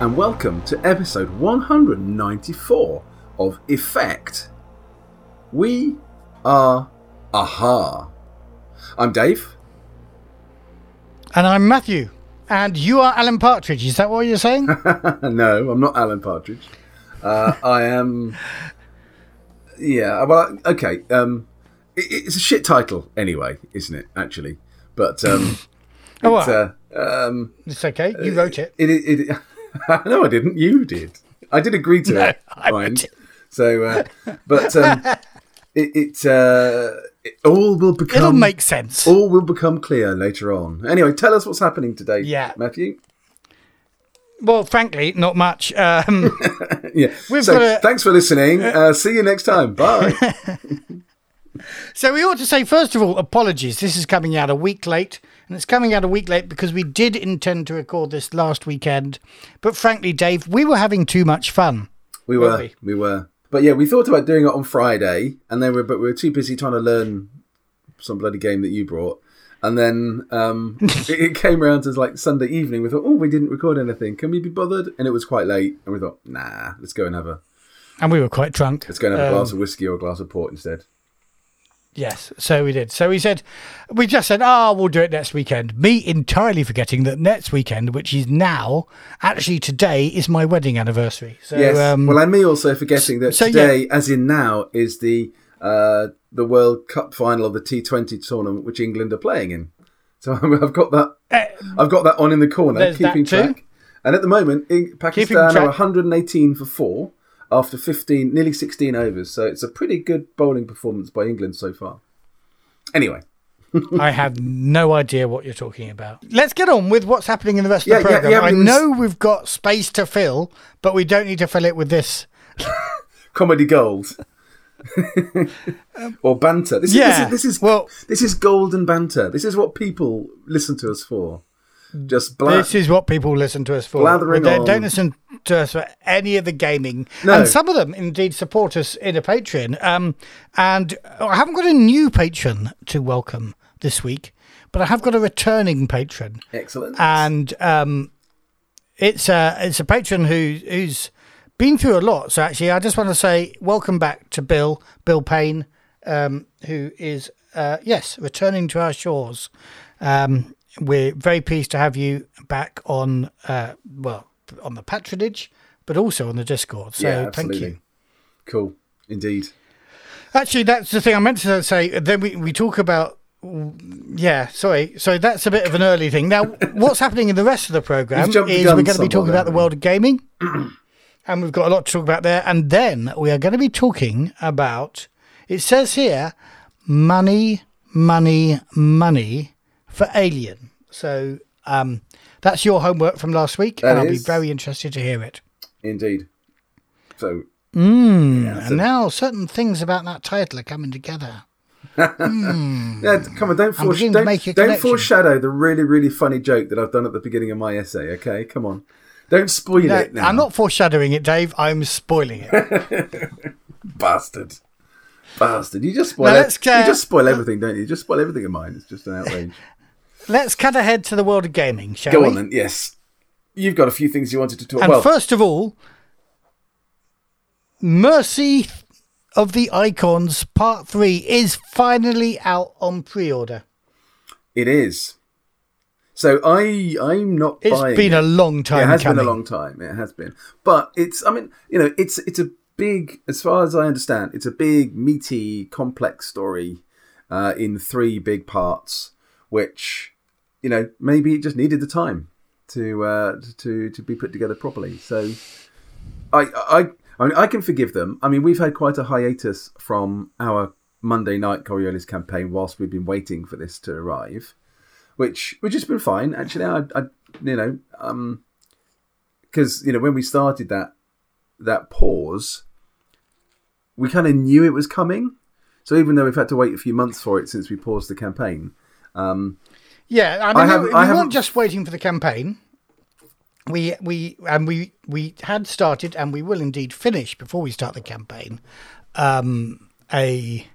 And welcome to episode 194 of Effect. We are Aha. I'm Dave. And I'm Matthew. And you are Alan Partridge. Is that what you're saying? no, I'm not Alan Partridge. Uh, I am. Yeah, well, okay. Um, it, it's a shit title anyway, isn't it? Actually, but um, Oh, it's, what? uh, um, it's okay. You wrote it. It, it, it no, I didn't. You did. I did agree to No, it. I wrote. So, uh, but um, it, it, uh, it all will become. It'll make sense. All will become clear later on. Anyway, tell us what's happening today, Yeah. Matthew. Well, frankly, not much. Um, Yeah. We've so, got a- thanks for listening. Uh, see you next time. Bye. so we ought to say, first of all, apologies. This is coming out a week late. And it's coming out a week late because we did intend to record this last weekend. But frankly, Dave, we were having too much fun. we Were were. we? We were. But yeah, we thought about doing it on Friday, and then we but we were too busy trying to learn some bloody game that you brought. And then um, it, it came around to like Sunday evening. We thought, oh, we didn't record anything. Can we be bothered? And it was quite late, and we thought, nah, let's go and have a And we were quite drunk. let's go and have a Um, glass of whiskey or a glass of port instead. Yes, so we did. So we said, we just said, oh, we'll do it next weekend. Me entirely forgetting that next weekend, which is now, actually today, is my wedding anniversary. So, yes. um, well, and me also forgetting that so, yeah. today, as in now, is the uh, the World Cup final of the T20 tournament, which England are playing in. So I've got that. I've got that on in the corner, Uh, keeping track. And at the moment, in Pakistan are 118 for four after 15, nearly 16 overs. So it's a pretty good bowling performance by England so far. Anyway, I have no idea what you're talking about. Let's get on with what's happening in the rest Yeah, of the program. yeah, I it was- know we've got space to fill, but we don't need to fill it with this. comedy gold. or banter. This, Yeah, is, this is this is well- this is golden banter. This is what people listen to us for. Just bla- This is what people listen to us for. Blathering they on. don't listen to us for any of the gaming. No. And some of them indeed support us in a Patreon. Um, and I haven't got a new patron to welcome this week, but I have got a returning patron. excellent. and um, it's a it's a patron who who's been through a lot. So actually, I just want to say welcome back to Bill Bill Payne, um, who is uh, yes returning to our shores. Um, we're very pleased to have you back on uh, well on the patronage, but also on the Discord. So yeah, thank you. Cool, indeed. Actually, that's the thing I meant to say. Then we, we talk about. Yeah, sorry. So that's a bit of an early thing. Now, what's happening in the rest of the program is the we're going to be talking about the world of gaming, and we've got a lot to talk about there. And then we are going to be talking about. It says here, money, money, money for Alien. So um, that's your homework from last week, That and I'll be very interested to hear it. Indeed. So And now certain things about that title are coming together. yeah, come on, don't, foresh- don't, don't foreshadow the really, really funny joke that I've done at the beginning of my essay. Okay, come on, don't spoil No, it now. I'm not foreshadowing it, Dave. I'm spoiling it. bastard, bastard. You just spoil. Now it. you just spoil everything, don't you? You just spoil everything in mine. It's just an outrage. Let's cut ahead to the world of gaming, shall Go we? on then. Yes, you've got a few things you wanted to talk. And well, first of all, Mercy of the Icons Part 3 is finally out on pre order. it is. So I, I'm not. It's buying been it. a long time It has coming. been a long time. It has been, but it's. I mean, you know, it's it's a big, as far as I understand, it's a big, meaty, complex story uh, in three big parts, which you know maybe it just needed the time to uh, to to be put together properly. So I I I, mean, I can forgive them. I mean, we've had quite a hiatus from our Monday night Coriolis campaign whilst we've been waiting for this to arrive which which has been fine actually. I, I you know um because you know when we started that that pause, we kind of knew it was coming. So even though we've had to wait a few months for it since we paused the campaign, um, Yeah, I I mean, haven't- we I weren't just waiting for the campaign. We we and we we had started and we will indeed finish before we start the campaign. Um, a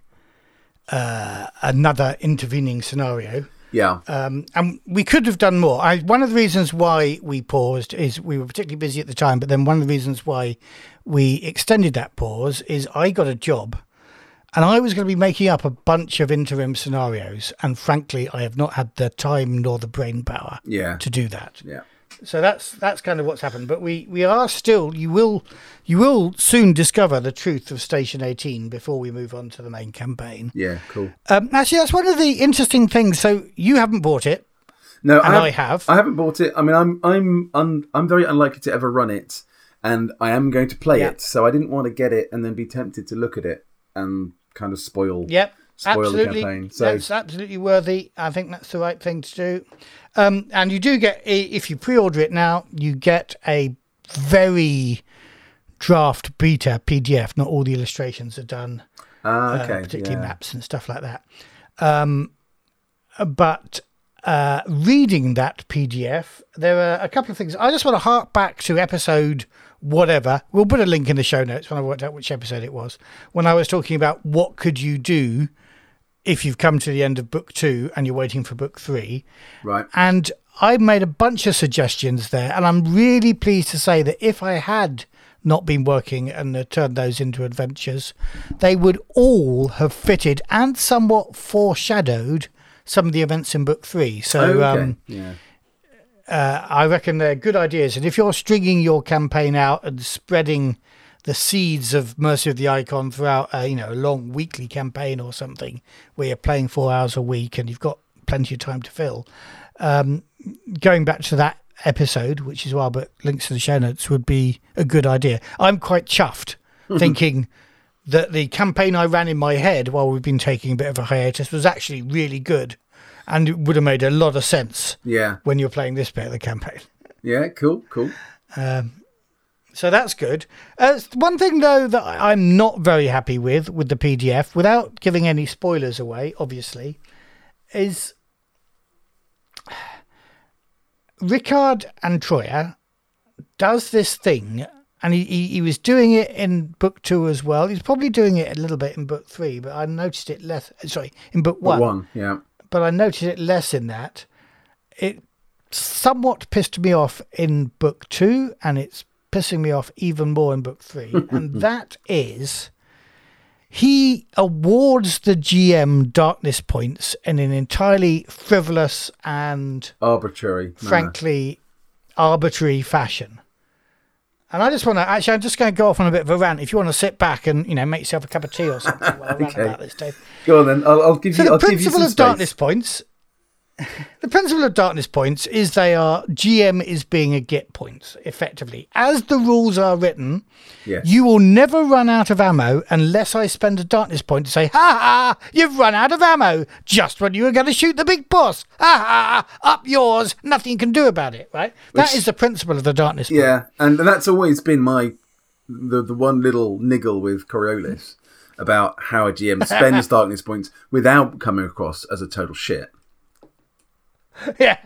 uh, another intervening scenario Yeah. Um, and we could have done more. I, one of the reasons why we paused is we were particularly busy at the time, but then one of the reasons why we extended that pause is I got a job and I was going to be making up a bunch of interim scenarios. And frankly, I have not had the time nor the brain power Yeah. to do that. Yeah. So that's that's kind of what's happened. But we, we are still you will you will soon discover the truth of Station 18 before we move on to the main campaign. Yeah. Cool. Um, actually, that's one of the interesting things. So you haven't bought it. No, And I I have, have. I haven't bought it. I mean, I'm I'm un, I'm very unlikely to ever run it, and I am going to play Yeah. it. So I didn't want to get it and then be tempted to look at it and kind of spoil. Yep, Spoil the absolutely. campaign, so- That's absolutely worthy. I think that's the right thing to do. Um, and you do get, if you pre-order it now, you get a very draft beta PDF. Not all the illustrations are done, Ah, uh, okay. particularly yeah. maps and stuff like that. Um, but uh, reading that PDF, there are a couple of things. I just want to hark back to episode whatever. We'll put a link in the show notes when I worked out which episode it was. When I was talking about what could you do if you've come to the end of book two and you're waiting for book three. Right. And I made a bunch of suggestions there, and I'm really pleased to say that if I had not been working and uh, turned those into adventures, they would all have fitted and somewhat foreshadowed some of the events in book three. So okay. um, yeah. Uh, I reckon they're good ideas. And if you're stringing your campaign out and spreading the seeds of Mercy of the Icon throughout, uh, you know, a long weekly campaign or something, where you're playing four hours a week and you've got plenty of time to fill, um, going back to that episode, which is why, but links to the show notes would be a good idea. I'm quite chuffed, thinking that the campaign I ran in my head while we've been taking a bit of a hiatus was actually really good, and it would have made a lot of sense Yeah. when you're playing this bit of the campaign. Yeah. Cool. Cool. So that's good. Uh, one thing though that I'm not very happy with with the PDF, without giving any spoilers away, obviously, is Ricard Antroya does this thing, and he, he, he was doing it in book two as well. He's probably doing it a little bit in book three, but I noticed it less. Sorry, in book One. one one. Yeah. But I noticed it less in that. It somewhat pissed me off in book two, and it's pissing me off even more in book three. and that is he awards the GM darkness points in an entirely frivolous and Arbitrary. manner. frankly arbitrary fashion. And I just want to actually, I'm just going to go off on a bit of a rant. If you want to sit back and you know make yourself a cup of tea or something while I rant Okay. about this, Dave. Go on then. I'll, I'll give So you. the I'll give you principle some of space. darkness points. The principle of darkness points is they are GM is being a get points effectively. As the rules are written, Yes. you will never run out of ammo unless I spend a darkness point to say, "Ha ha! You've run out of ammo just when you were going to shoot the big boss. Ha ha! Up yours. Nothing you can do about it." Right? that Which- is the principle of the darkness. point. Yeah, and that's always been my the the one little niggle with Coriolis about how a GM spends darkness points without coming across as a total shit. yeah.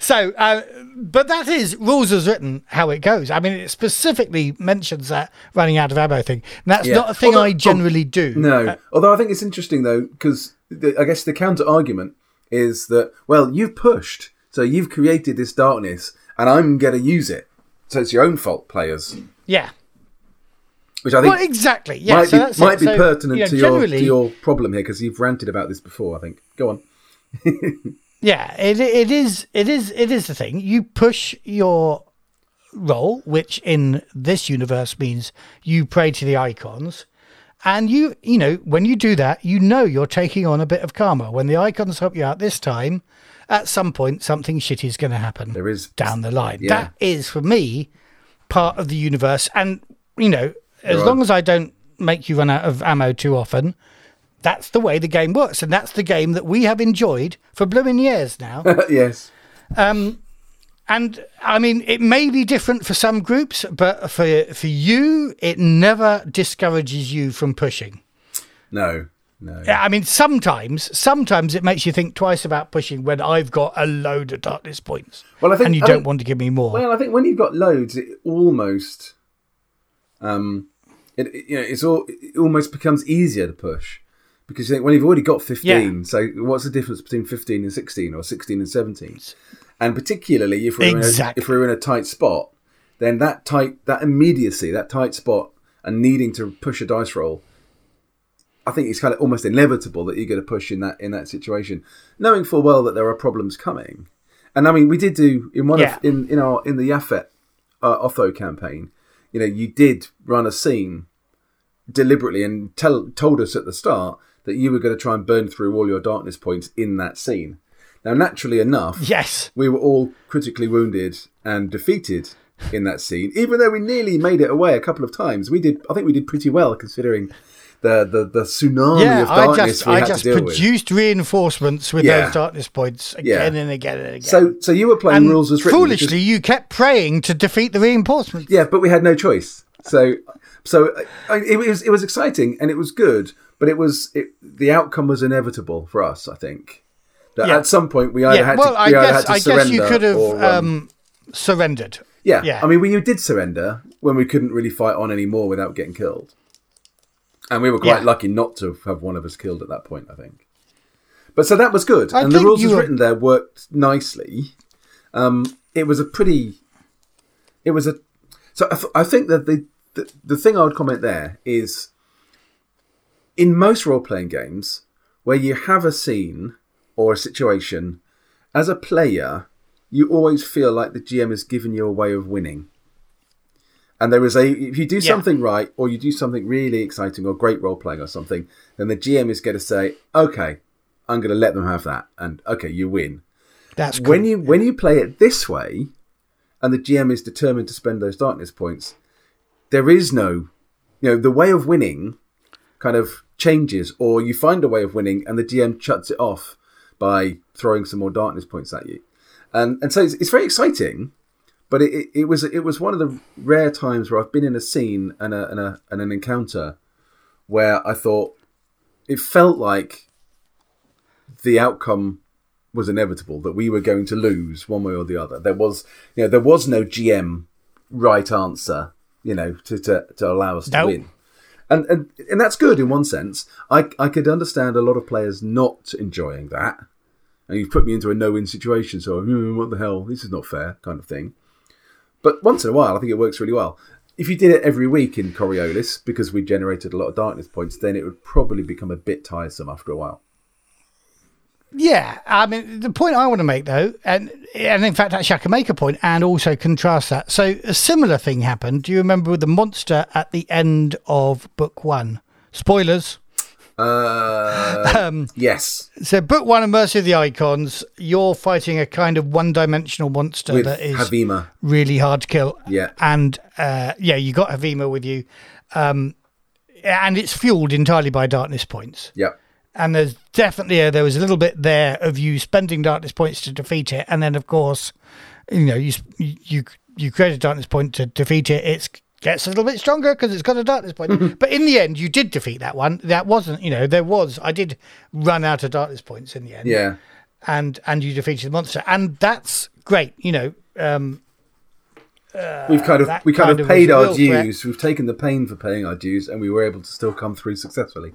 So, uh, but that is rules as written how it goes. I mean, it specifically mentions that running out of ammo thing. And that's Yeah. not a thing Although- I generally do. No, Uh, although I think it's interesting though because I guess the counter argument is that well you've pushed, so you've created this darkness, and I'm going to use it, so it's your own fault, players. yeah. Which I think Well, exactly. Yeah. might so be that's might be So, pertinent you know, to your to your problem here because you've ranted about this before. I think. Go on. Yeah, it it is it is it is the thing. You push your role, which in this universe means you pray to the icons. And you you know, when you do that, you know you're taking on a bit of karma. When the icons help you out this time, at some point something shitty is gonna happen There is down the line. Yeah. That is for me part of the universe. And you know, as Right. long as I don't make you run out of ammo too often, that's the way the game works, and that's the game that we have enjoyed for blooming years now. yes. um, and I mean, it may be different for some groups, but for for you, it never discourages you from pushing. No. No. I mean, sometimes, sometimes it makes you think twice about pushing when I've got a load of darkness points, Well, I think and you I don't think- want to give me more. Well, I think when you've got loads, it almost, um, it, it- you know, it's all it almost becomes easier to push because you think, well, you've already got 15, so what's the difference between 15 and 16 or 16 and 17? And particularly if we're, Exactly. in a, if we're in a tight spot, then that tight, that immediacy, that tight spot, and needing to push a dice roll, I think it's kind of almost inevitable that you're going to push in that in that situation, knowing full well that there are problems coming. And I mean, we did do in one Yeah. of in in our in the Yafet uh, Otho campaign, you know, you did run a scene deliberately and tell told us at the start that you were going to try and burn through all your darkness points in that scene. Now, naturally enough, Yes. we were all critically wounded and defeated in that scene. Even though we nearly made it away a couple of times, we did. I think we did pretty well considering the the, the tsunami Yeah, of I darkness just we I had just to deal with. produced reinforcements with Yeah. those darkness points Yeah. again and again and again. So, so you were playing and rules as written. foolishly, you kept praying to defeat the reinforcements. Yeah, but we had no choice. So, so uh, I, it was it was exciting and it was good, but it was it, the outcome was inevitable for us. I think that Yeah. at some point we either Yeah, had well, to, I either guess had to I guess you surrender could have or, um, surrendered. yeah. yeah. I mean, we did surrender when we couldn't really fight on anymore without getting killed, and we were quite Yeah. lucky not to have one of us killed at that point. I think. But so that was good, I and the rules as were- written there worked nicely. Um, it was a pretty. It was a. So I, th- I think that the, the the thing I would comment there is, in most role playing games, where you have a scene or a situation, as a player, you always feel like the GM has given you a way of winning. And there is a if you do Yeah. something right or you do something really exciting or great role playing or something, then the GM is going to say, "Okay, I'm going to let them have that," and okay, you win That's cool. when you when you play it this way, and the GM is determined to spend those darkness points, there is no, you know, the way of winning kind of changes, or you find a way of winning, and the DM shuts it off by throwing some more darkness points at you, and and so it's, it's very exciting. But it, it, it was it was one of the rare times where I've been in a scene and a, and a and an encounter where I thought it felt like the outcome was inevitable that we were going to lose one way or the other. There was, you know, there was no GM right answer, you know, to to, to allow us to win. And, and and that's good in one sense. I I could understand a lot of players not enjoying that. And you've put me into a no-win situation, so "Hmm, what the hell? This is not fair, kind of thing. But once in a while, I think it works really well. If you did it every week in Coriolis, because we generated a lot of darkness points, then it would probably become a bit tiresome after a while. Yeah, I mean the point I want to make though, and and in fact actually I can make a point and also contrast that. So a similar thing happened. Do you remember with the monster at the end of book one? Spoilers. Uh, Um, yes, so book one of Mercy of the Icons, you're fighting a kind of one-dimensional monster with that is Havima. really hard to kill. Yeah. and uh, yeah, you got Havima with you, um, and it's fueled entirely by darkness points. Yep. And there's definitely a, there was a little bit there of you spending darkness points to defeat it, and then of course, you know, you you you create a darkness point to defeat it. It gets a little bit stronger because it's got a darkness point. but in the end, you did defeat that one. That wasn't, you know, there was I did run out of darkness points in the end. Yeah. and and you defeated the monster, and that's great. You know, um, We've kind of we kind, kind of of paid our real threat. dues. We've taken the pain for paying our dues, and we were able to still come through successfully.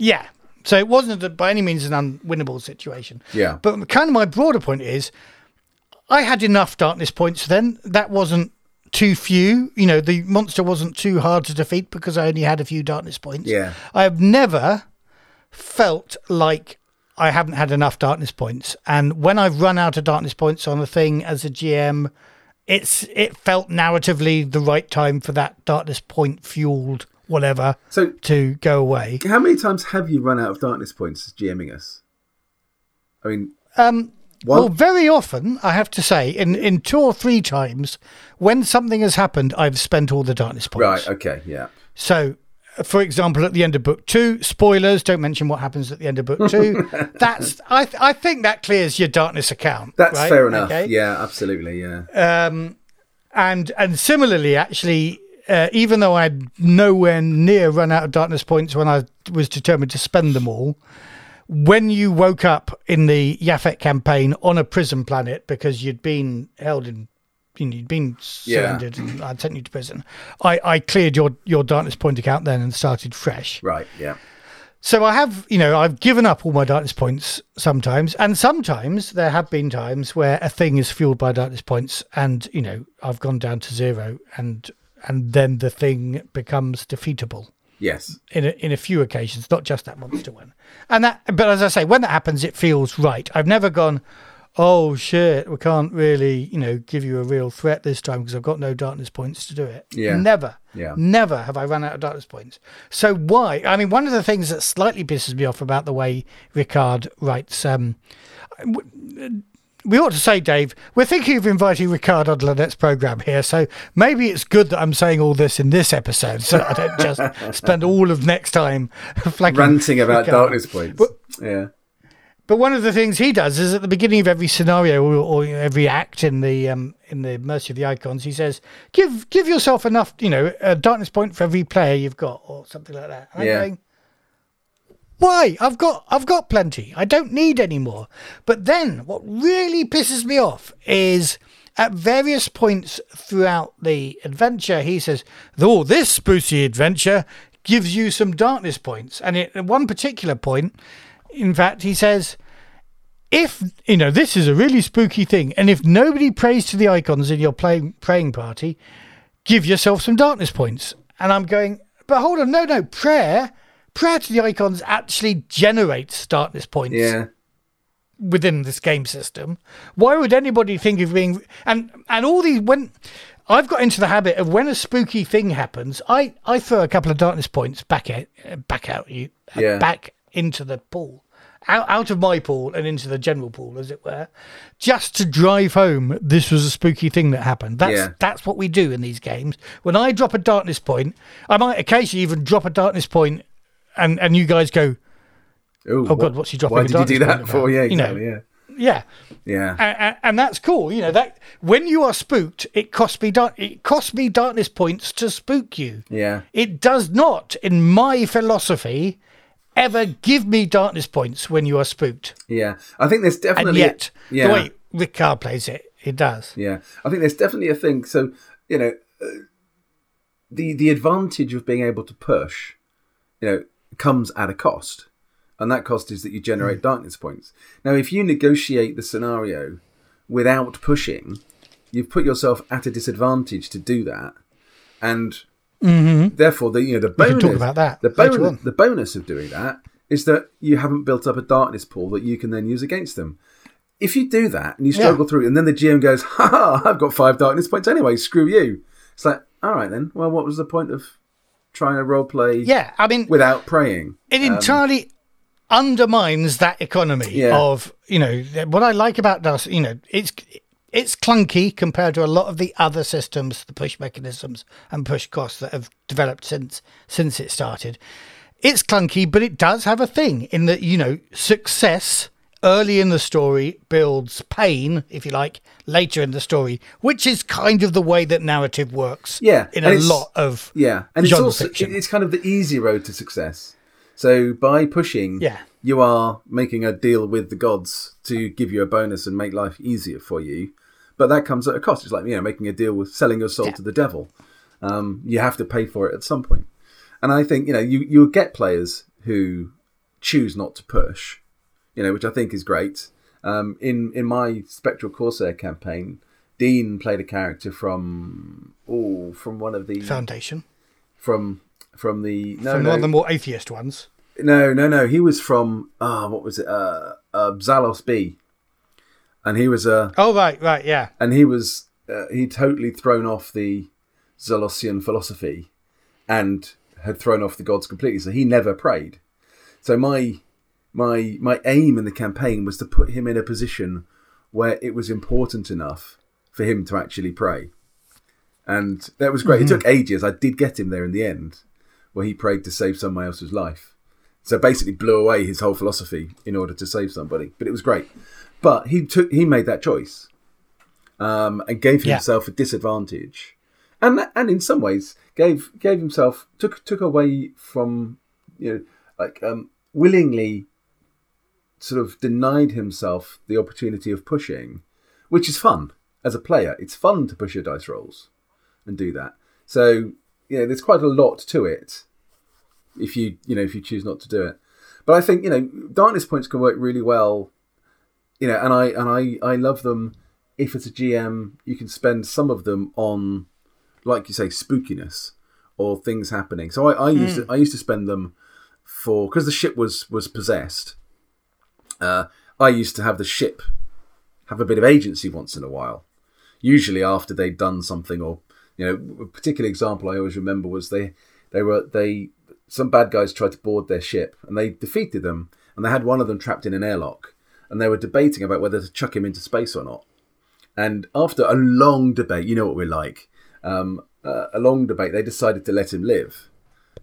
Yeah. So it wasn't a, by any means an unwinnable situation. Yeah. But kind of my broader point is, I had enough darkness points then. That wasn't too few. You know, the monster wasn't too hard to defeat because I only had a few darkness points. Yeah. I have never felt like I haven't had enough darkness points. And when I've run out of darkness points on a thing as a GM, it's it felt narratively the right time for that darkness point fueled whatever So, to go away. how many times have you run out of darkness points GMing us? I mean, Um, well, very often, I have to say, in, in two or three times, when something has happened, I've spent all the darkness points. right? Okay, yeah, So, for example, at the end of book two, spoilers, don't mention what happens at the end of book two. That's I, th- I think that clears your darkness account. that's right? fair enough. Okay? Yeah, absolutely. Yeah, Um, and and similarly, actually, uh, even though I'd nowhere near run out of darkness points when I was determined to spend them all, when you woke up in the Yafet campaign on a prison planet because you'd been held in, you know, you'd been Yeah. surrendered and I'd sent you to prison, I, I cleared your, your darkness point account then and started fresh. right. Yeah, So I have, you know, I've given up all my darkness points sometimes, and sometimes there have been times where a thing is fueled by darkness points, and you know, I've gone down to zero, and and then the thing becomes defeatable. Yes. In a, in a few occasions, not just that monster one, and that. But as I say, when that happens, it feels right. I've never gone, oh shit, we can't really, you know, give you a real threat this time because I've got no darkness points to do it. Yeah. Never. Yeah. Never have I run out of darkness points. So why? I mean, one of the things that slightly pisses me off about the way Ricard writes, um, we ought to say, Dave, we're thinking of inviting Ricard onto the next program here. So maybe it's good that I'm saying all this in this episode, so I don't just spend all of next time Ranting about Ricard. darkness points. But- yeah. But one of the things he does is at the beginning of every scenario or, or every act in the um, in the Mercy of the Icons, he says, "Give give yourself enough, you know, a darkness point for every player you've got, or something like that." And I'm Yeah. going, Why? I've got I've got plenty. I don't need any more. But then, what really pisses me off is at various points throughout the adventure, he says, "Though this spooky adventure gives you some darkness points," and at one particular point. In fact, he says, if you know this is a really spooky thing, and if nobody prays to the icons in your praying party, give yourself some darkness points. And I'm going, but hold on, no, no, prayer, prayer to the icons actually generates darkness points Yeah. within this game system. Why would anybody think of being and and all these when I've got into the habit of when a spooky thing happens, I I throw a couple of darkness points back at back out you Yeah. back into the pool. Out, out of my pool and into the general pool, as it were, just to drive home. This was a spooky thing that happened. That's Yeah. that's what we do in these games. When I drop a darkness point, I might occasionally even drop a darkness point, and and you guys go, Ooh, Oh, God, what's he dropping Why did you do that for? about? Yeah, You know. yeah. yeah, Yeah. and, and that's cool. You know that when you are spooked, it costs me dark. It costs me darkness points to spook you. Yeah. It does not, in my philosophy, ever give me darkness points when you are spooked. Yeah. I think there's definitely And yet, yeah. the way Ricard plays it, it does. Yeah, I think there's definitely a thing. So you know, uh, the the advantage of being able to push, you know, comes at a cost, and that cost is that you generate darkness points. Now, if you negotiate the scenario without pushing, you've put yourself at a disadvantage to do that, and therefore the you know the bonus talk about that the bonus the bonus of doing that is that you haven't built up a darkness pool that you can then use against them. If you do that and you struggle through, and then the GM goes, "Ha ha! I've got five darkness points anyway. Screw you." It's like, all right then. Well, what was the point of trying to role play Yeah, I mean, without praying? it um, entirely undermines that economy Yeah. of you know what I like about DOS. You know, it's it's clunky compared to a lot of the other systems, the push mechanisms and push costs that have developed since since it started. It's clunky, but it does have a thing in that you know success early in the story builds pain, if you like, later in the story, which is kind of the way that narrative works. Yeah, in a lot of Yeah, and it's also fiction. it's kind of the easy road to success. So by pushing, Yeah. you are making a deal with the gods to give you a bonus and make life easier for you. But that comes at a cost. It's like you know making a deal with selling your soul Yeah. to the devil. Um, you have to pay for it at some point. And I think you know you you get players who choose not to push, you know, which I think is great. Um, in in my Spectral Corsair campaign, Dean played a character from oh from one of the foundation from from the no from no, one of the more atheist ones. no no no he was from ah what was it uh, uh Zalos B and he was a Oh right, right, yeah. and he was uh, he totally thrown off the Zalosian philosophy and had thrown off the gods completely so he never prayed so my my my aim in the campaign was to put him in a position where it was important enough for him to actually pray. And that was great. It took ages. I did get him there in the end where he prayed to save someone else's life. So basically blew away his whole philosophy in order to save somebody. But it was great. But he took he made that choice um, and gave Yeah. himself a disadvantage, and and in some ways gave gave himself took took away from you know like um, willingly sort of denied himself the opportunity of pushing, which is fun as a player. It's fun to push your dice rolls and do that. So you know there's quite a lot to it if you you know if you choose not to do it. but I think you know darkness points can work really well. You know, and I and I I love them. If it's a GM, you can spend some of them on, like you say, spookiness or things happening. So I, I used to hmm. I used to spend them for because the ship was was possessed. Uh, I used to have the ship have a bit of agency once in a while, usually after they'd done something or you know a particular example I always remember was they they were they some bad guys tried to board their ship and they defeated them and they had one of them trapped in an airlock and they were debating about whether to chuck him into space or not. And after a long debate, you know what we're like, um, uh, a long debate, they decided to let him live.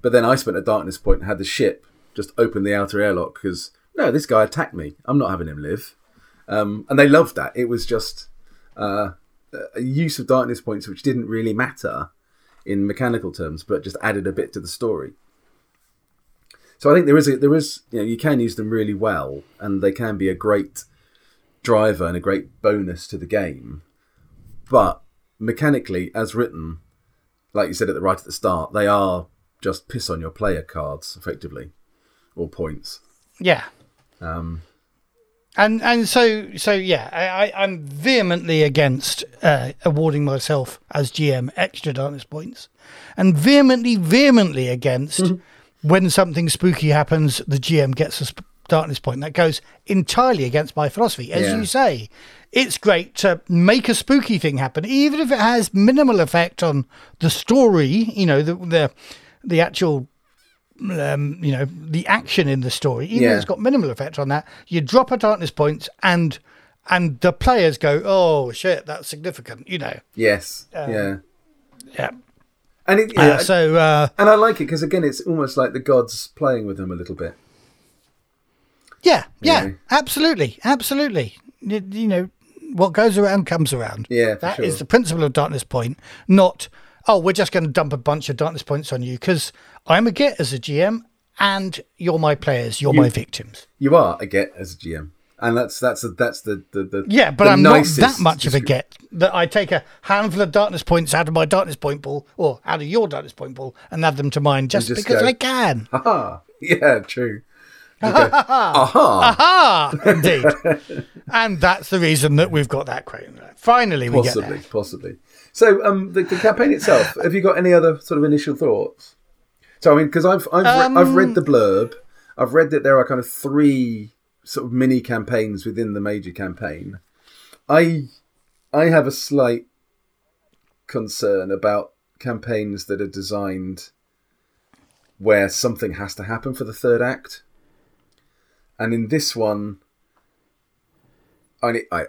But then I spent a darkness point and had the ship just open the outer airlock because no, this guy attacked me. I'm not having him live. Um, and they loved that. It was just uh, a use of darkness points which didn't really matter in mechanical terms, but just added a bit to the story. So I think there is a, there is you know you can use them really well, and they can be a great driver and a great bonus to the game. But mechanically, as written, like you said at the right at the start, they are just piss on your player cards effectively, or points. Yeah. Um, And and so so yeah, I, I'm vehemently against uh, awarding myself as GM extra darkness points, and vehemently vehemently against Mm-hmm. when something spooky happens, the GM gets a sp- darkness point. That goes entirely against my philosophy. As Yeah. you say, it's great to make a spooky thing happen, even if it has minimal effect on the story. You know the the the actual um, you know, the action in the story, even Yeah. if it's got minimal effect on that, you drop a darkness points and and the players go, oh shit, that's significant, you know. yes, yeah, Yeah. and it, Uh, yeah, so uh, and I like it because again, it's almost like the gods playing with them a little bit. yeah, yeah, Yeah. absolutely, absolutely. You, you know, what goes around comes around. Yeah, That is sure. the principle of darkness point, not oh, we're just going to dump a bunch of darkness points on you because I'm a get as a GM and you're my players, you're my victims. You are a get as a GM, and that's that's a, that's the the, the Yeah, but the I'm not that much of a get that I take a handful of darkness points out of my darkness point pool or out of your darkness point pool and add them to mine just, just because go- I can. Aha! Yeah, true. You go, Aha! Ah, indeed. and that's the reason that we've got that quote. Finally, we get Possibly, possibly. So, um, the, the campaign itself. have you got any other sort of initial thoughts? So, I mean, because I've I've, re- I've Um, read the blurb. I've read that there are kind of three sort of mini campaigns within the major campaign. I I have a slight concern about campaigns that are designed where something has to happen for the third act. And in this one, I, I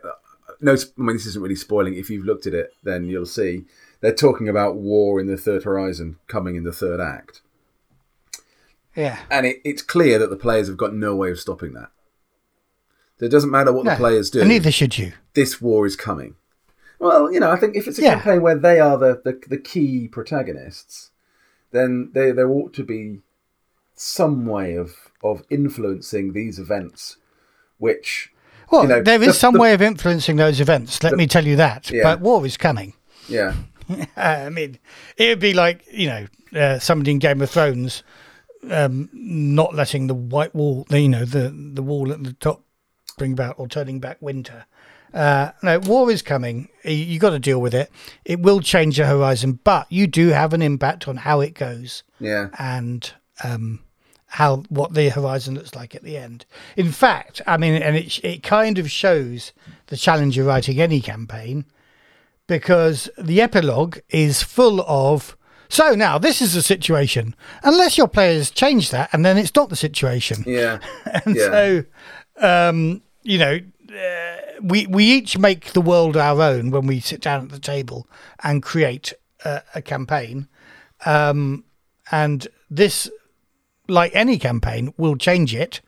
no, I mean this isn't really spoiling. If you've looked at it, then you'll see they're talking about war in the third horizon coming in the third act, Yeah. and it, it's clear that the players have got no way of stopping that. It doesn't matter what the players do. And neither should you. This war is coming. Well, you know, I think if it's a Yeah. campaign where they are the, the, the key protagonists, then there there ought to be some way of of influencing these events, which Well, you know, there is the- some the- way of influencing those events. Let me tell you that. Yeah. But war is coming. yeah, I mean, it would be like you know uh, somebody in Game of Thrones um, not letting the white wall, the, you know, the the wall at the top bring about or turning back winter. Uh, no, war is coming. You, you got to deal with it. It will change your horizon, but you do have an impact on how it goes yeah, and um, how what the horizon looks like at the end. In fact, I mean, and it it kind of shows the challenge of writing any campaign because the epilogue is full of. So now this is the situation. Unless your players change that, and then it's not the situation. yeah, And Yeah. so, um, you know, uh, we we each make the world our own when we sit down at the table and create a, a campaign. Um, and this, like any campaign, will change it.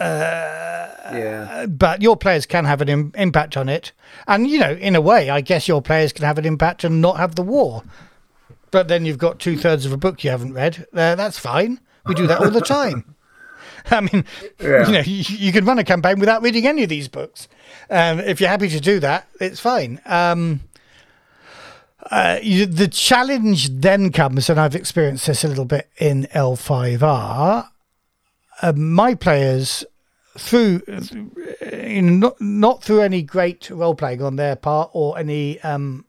yeah. But your players can have an Im- impact on it, and you know, in a way, I guess your players can have an impact and not have the war. But then you've got two thirds of a book you haven't read. Uh, that's fine. We do that all the time. I mean, Yeah. you know, you, you can run a campaign without reading any of these books. Um, if you're happy to do that, it's fine. Um, Uh, you, the challenge then comes, and I've experienced this a little bit in L5R. Uh, my players, through know, not not through any great role playing on their part or any um,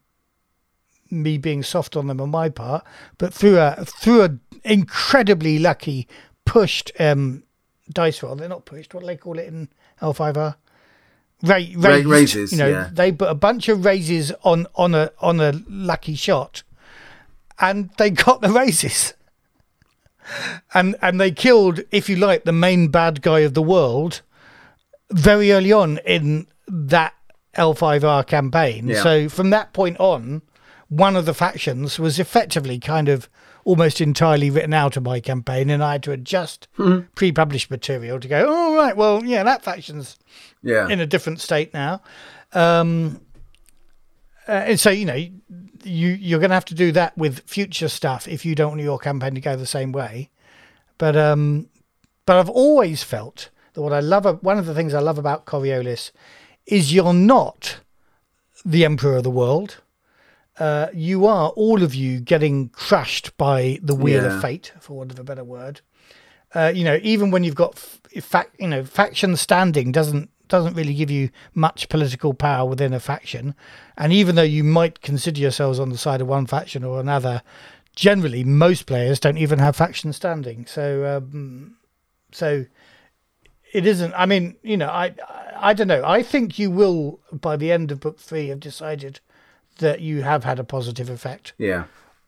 me being soft on them on my part, but through a through a incredibly lucky pushed um, dice roll. They're not pushed. What do they call it in L5R? Ra- raised, raises, You know, yeah. they put a bunch of raises on on a on a lucky shot, and they got the raises. And and they killed, if you like, the main bad guy of the world very early on in that L5R campaign. Yeah. So from that point on, one of the factions was effectively kind of almost entirely written out of my campaign, and I had to adjust pre-published material to go. Oh right, well yeah, that faction's Yeah. in a different state now. Um, uh, and so you know you you're going to have to do that with future stuff if you don't want your campaign to go the same way. But um, but I've always felt that what I love, one of the things I love about Coriolis, is you're not the emperor of the world. Uh, you are all of you getting crushed by the wheel Yeah. of fate, for want of a better word. Uh, you know, even when you've got f- fac- you know, faction standing doesn't doesn't really give you much political power within a faction, and even though you might consider yourselves on the side of one faction or another, generally most players don't even have faction standing. So, um, so it isn't. I mean, you know, I, I I don't know. I think you will by the end of book three have decided that you have had a positive effect yeah.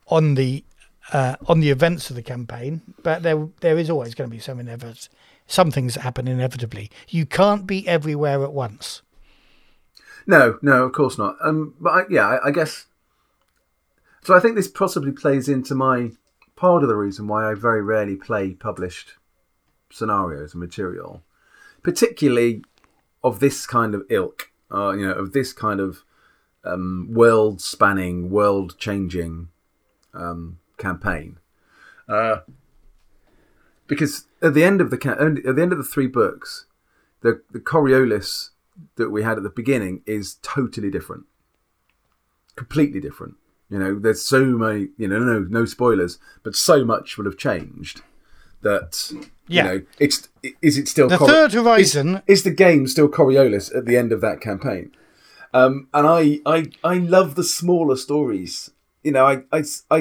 on the uh, on the events of the campaign, but there there is always going to be some inevit- some things that happen inevitably. You can't be everywhere at once. No, no, of course not. Um, but I, yeah, I, I guess. So I think this possibly plays into my part of the reason why I very rarely play published scenarios and material, particularly of this kind of ilk. Uh, you know, of this kind of um, world-spanning, world-changing um, campaign. Uh, because at the end of the ca- at the end of the three books, the the Coriolis that we had at the beginning is totally different, completely different. You know, there's so many. You know, no no spoilers, but so much will have changed that Yeah. you know it's is it still The Cori- third is- horizon- is, the game still Coriolis at the end of that campaign? Um, and I, I I love the smaller stories. You know, I, I I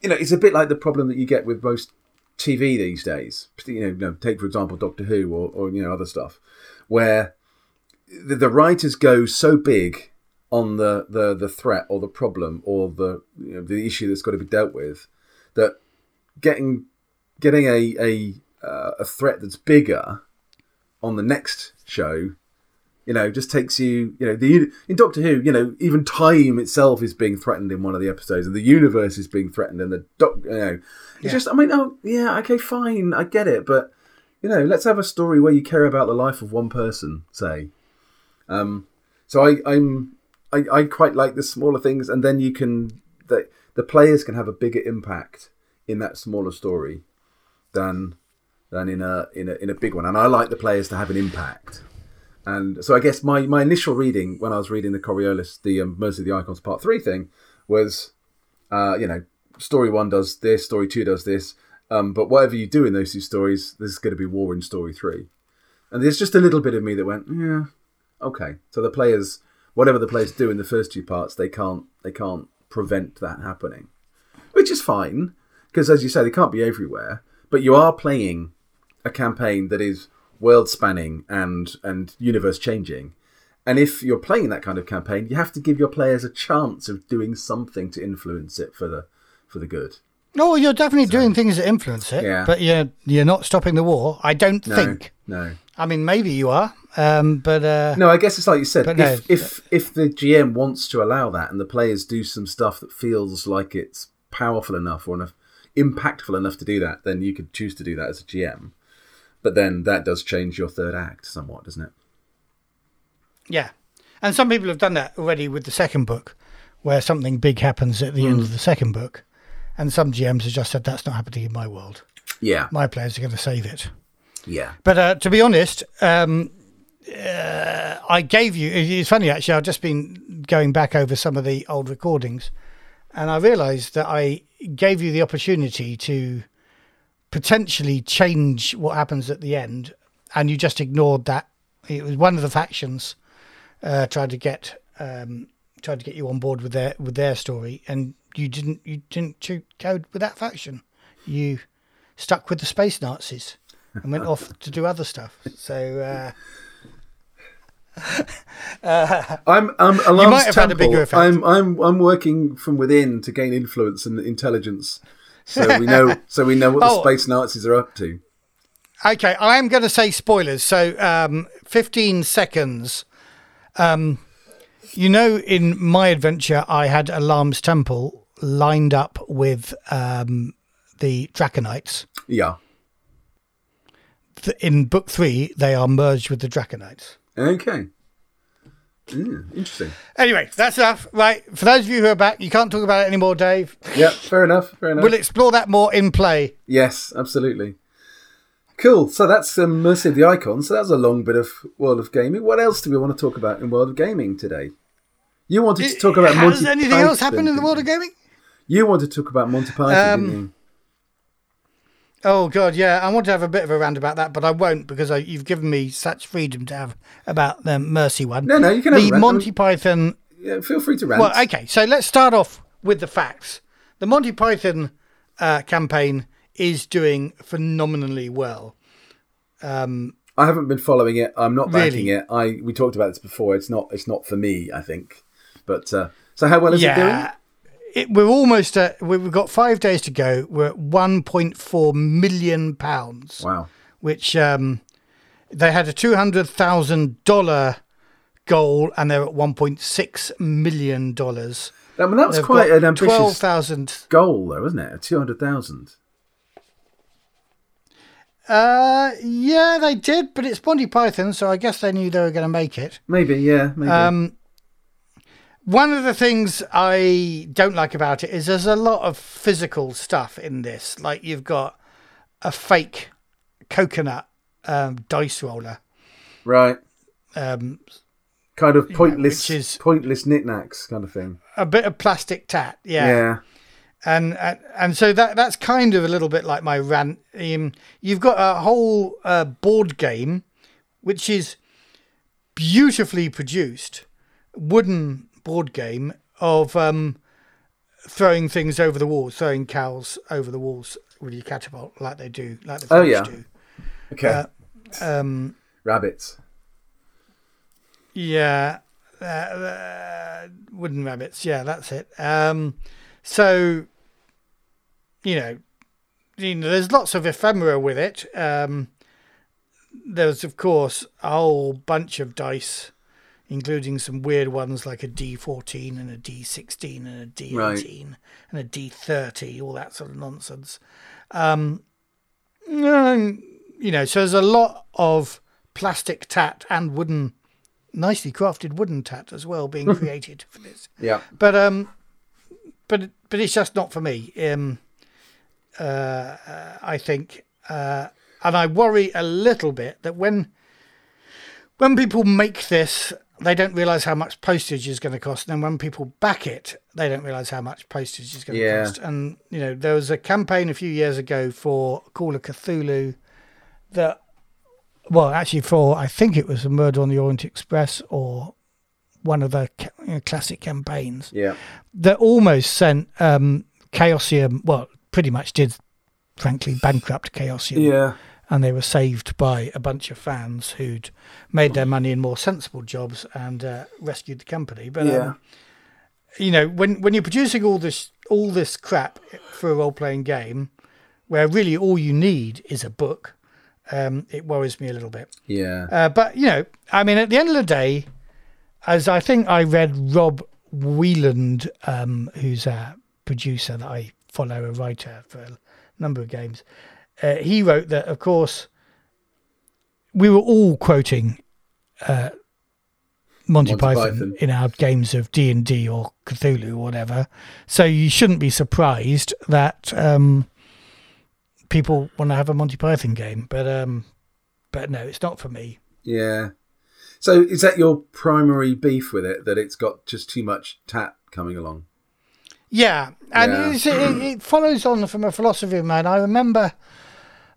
you know it's a bit like the problem that you get with most TV these days. You know, you know, take for example Doctor Who or, or you know other stuff, where the, the writers go so big on the, the, the threat or the problem or the you know, the issue that's got to be dealt with that getting getting a a uh, a threat that's bigger on the next show you know just takes you you know the in Doctor Who you know even time itself is being threatened in one of the episodes and the universe is being threatened and the doc you know it's Yeah. just I mean oh yeah okay fine I get it but you know let's have a story where you care about the life of one person say um so I I'm I, I quite like the smaller things and then you can the the players can have a bigger impact in that smaller story than than in a in a in a big one and I like the players to have an impact and so I guess my, my initial reading when I was reading the Coriolis, the um, Mercy of the Icons Part Three thing, was, uh, you know, story one does this, story two does this, um, but whatever you do in those two stories, there's going to be war in story three, and there's just a little bit of me that went, yeah, okay. So the players, whatever the players do in the first two parts, they can't they can't prevent that happening, which is fine because as you say, they can't be everywhere, but you are playing a campaign that is world spanning and and universe changing. And if you're playing that kind of campaign, you have to give your players a chance of doing something to influence it for the for the good. No, you're definitely doing things that influence it, Yeah. but you're you're not stopping the war. I don't No, think. no, I mean, maybe you are, um, but uh, no. I guess it's like you said. If no. if if the GM wants to allow that, and the players do some stuff that feels like it's powerful enough or enough impactful enough to do that, then you could choose to do that as a GM. But then that does change your third act somewhat, doesn't it? yeah. And some people have done that already with the second book, where something big happens at the end of the second book, and some GMs have just said that's not happening in my world. Yeah, My players are going to save it. yeah, But uh, to be honest, um, uh, I gave you. It's funny actually. I've just been going back over some of the old recordings, and I realised that I gave you the opportunity to potentially change what happens at the end, and you just ignored that. It was one of the factions uh, tried to get um, tried to get you on board with their with their story, and you didn't you didn't cho- go with that faction. You stuck with the space Nazis and went off to do other stuff. So. Uh, I'm I'm Alarm's might have had a bigger effect. I'm I'm I'm working from within to gain influence and intelligence, so we know so we know what the Oh. space Nazis are up to. Okay, I'm going to say spoilers. So, um, 15 seconds. Um, you know, in my adventure, I had Alarm's Temple lined up with um, the Draconites. Yeah. In book three, they are merged with the Draconites. Okay. Mm, interesting. Anyway, that's enough. Right. For those of you who are back, you can't talk about it anymore, Dave. Yeah. Fair enough. Fair enough. We'll explore that more in play. Yes, absolutely. Cool. So that's um, Mercy of the Icon. So that was a long bit of World of Gaming. What else do we want to talk about in World of Gaming today? You wanted to talk about Has Monty anything Python, else happened in the world of gaming? You wanted to talk about Monty Python, Um, didn't you? Oh god, yeah. I want to have a bit of a rant about that, but I won't because I, you've given me such freedom to have about the Mercy one. No, no, you can have the. Monty Python. Yeah, feel free to rant. Well, okay. So let's start off with the facts. The Monty Python uh, campaign is doing phenomenally well. Um, I haven't been following it. I'm not backing Really? it. I we talked about this before. It's not. It's not for me. I think. But uh, so how well is it doing? It, we're almost at. We've got five days to go. We're at 1.4 million pounds. Wow. which um, they had a two hundred thousand dollar goal, and they're at one point six million dollars. I mean, that's They've quite an ambitious twelve thousand. goal, though, isn't it? Two hundred thousand. Uh, yeah, they did, but it's Monty Python, so I guess they knew they were going to make it. Maybe. Yeah. Maybe. Um, one of the things I don't like about it is there's a lot of physical stuff in this. Like you've got a fake coconut um, dice roller. right. Um, Kind of pointless, which is- pointless knickknacks kind of thing. a bit of plastic tat, Yeah. and and, and so that that's kind of a little bit like my rant. Um, you've got a whole uh, board game, which is beautifully produced, wooden board game of um, throwing things over the walls, throwing cows over the walls with your catapult, like they do, like the Oh, yeah. do. Okay. Um, Rabbits. Yeah, uh, uh, wooden rabbits. Yeah, that's it. Um, so, you know, you know, there's lots of ephemera with it. Um, there's of course a whole bunch of dice, including some weird ones like a D14 and a D16 and a D18 Right. and a D30, all that sort of nonsense. Um, mm, you know, so there's a lot of plastic tat and wooden nicely crafted wooden tat as well being created for this. Yeah. But um, but but it's just not for me. Um, uh, I think, uh, and I worry a little bit that when when people make this, they don't realise how much postage is going to cost, and then when people back it, they don't realise how much postage is going to Yeah. cost. And you know, there was a campaign a few years ago for Call of Cthulhu that well, actually, for I think it was a Murder on the Orient Express or one of the you know, classic campaigns Yeah. that almost sent um, Chaosium. Well, pretty much did, frankly, bankrupt Chaosium, Yeah. And they were saved by a bunch of fans who'd made their money in more sensible jobs and uh, rescued the company. But Yeah. um, you know, when when you're producing all this all this crap for a role playing game, where really all you need is a book, um, it worries me a little bit. Yeah. Uh, but you know, I mean, at the end of the day, as I think I read Rob Wieland, um, who's a producer that I follow, a writer for a number of games, uh, he wrote that, of course, we were all quoting uh, Monty, Monty Python, Python. in our games of D and D or Cthulhu or whatever. So you shouldn't be surprised that um, people want to have a Monty Python game. But um, but no, it's not for me. Yeah. So is that your primary beef with it? That it's got just too much tat coming along? Yeah, and Yeah. It, it follows on from a philosophy of mine. I remember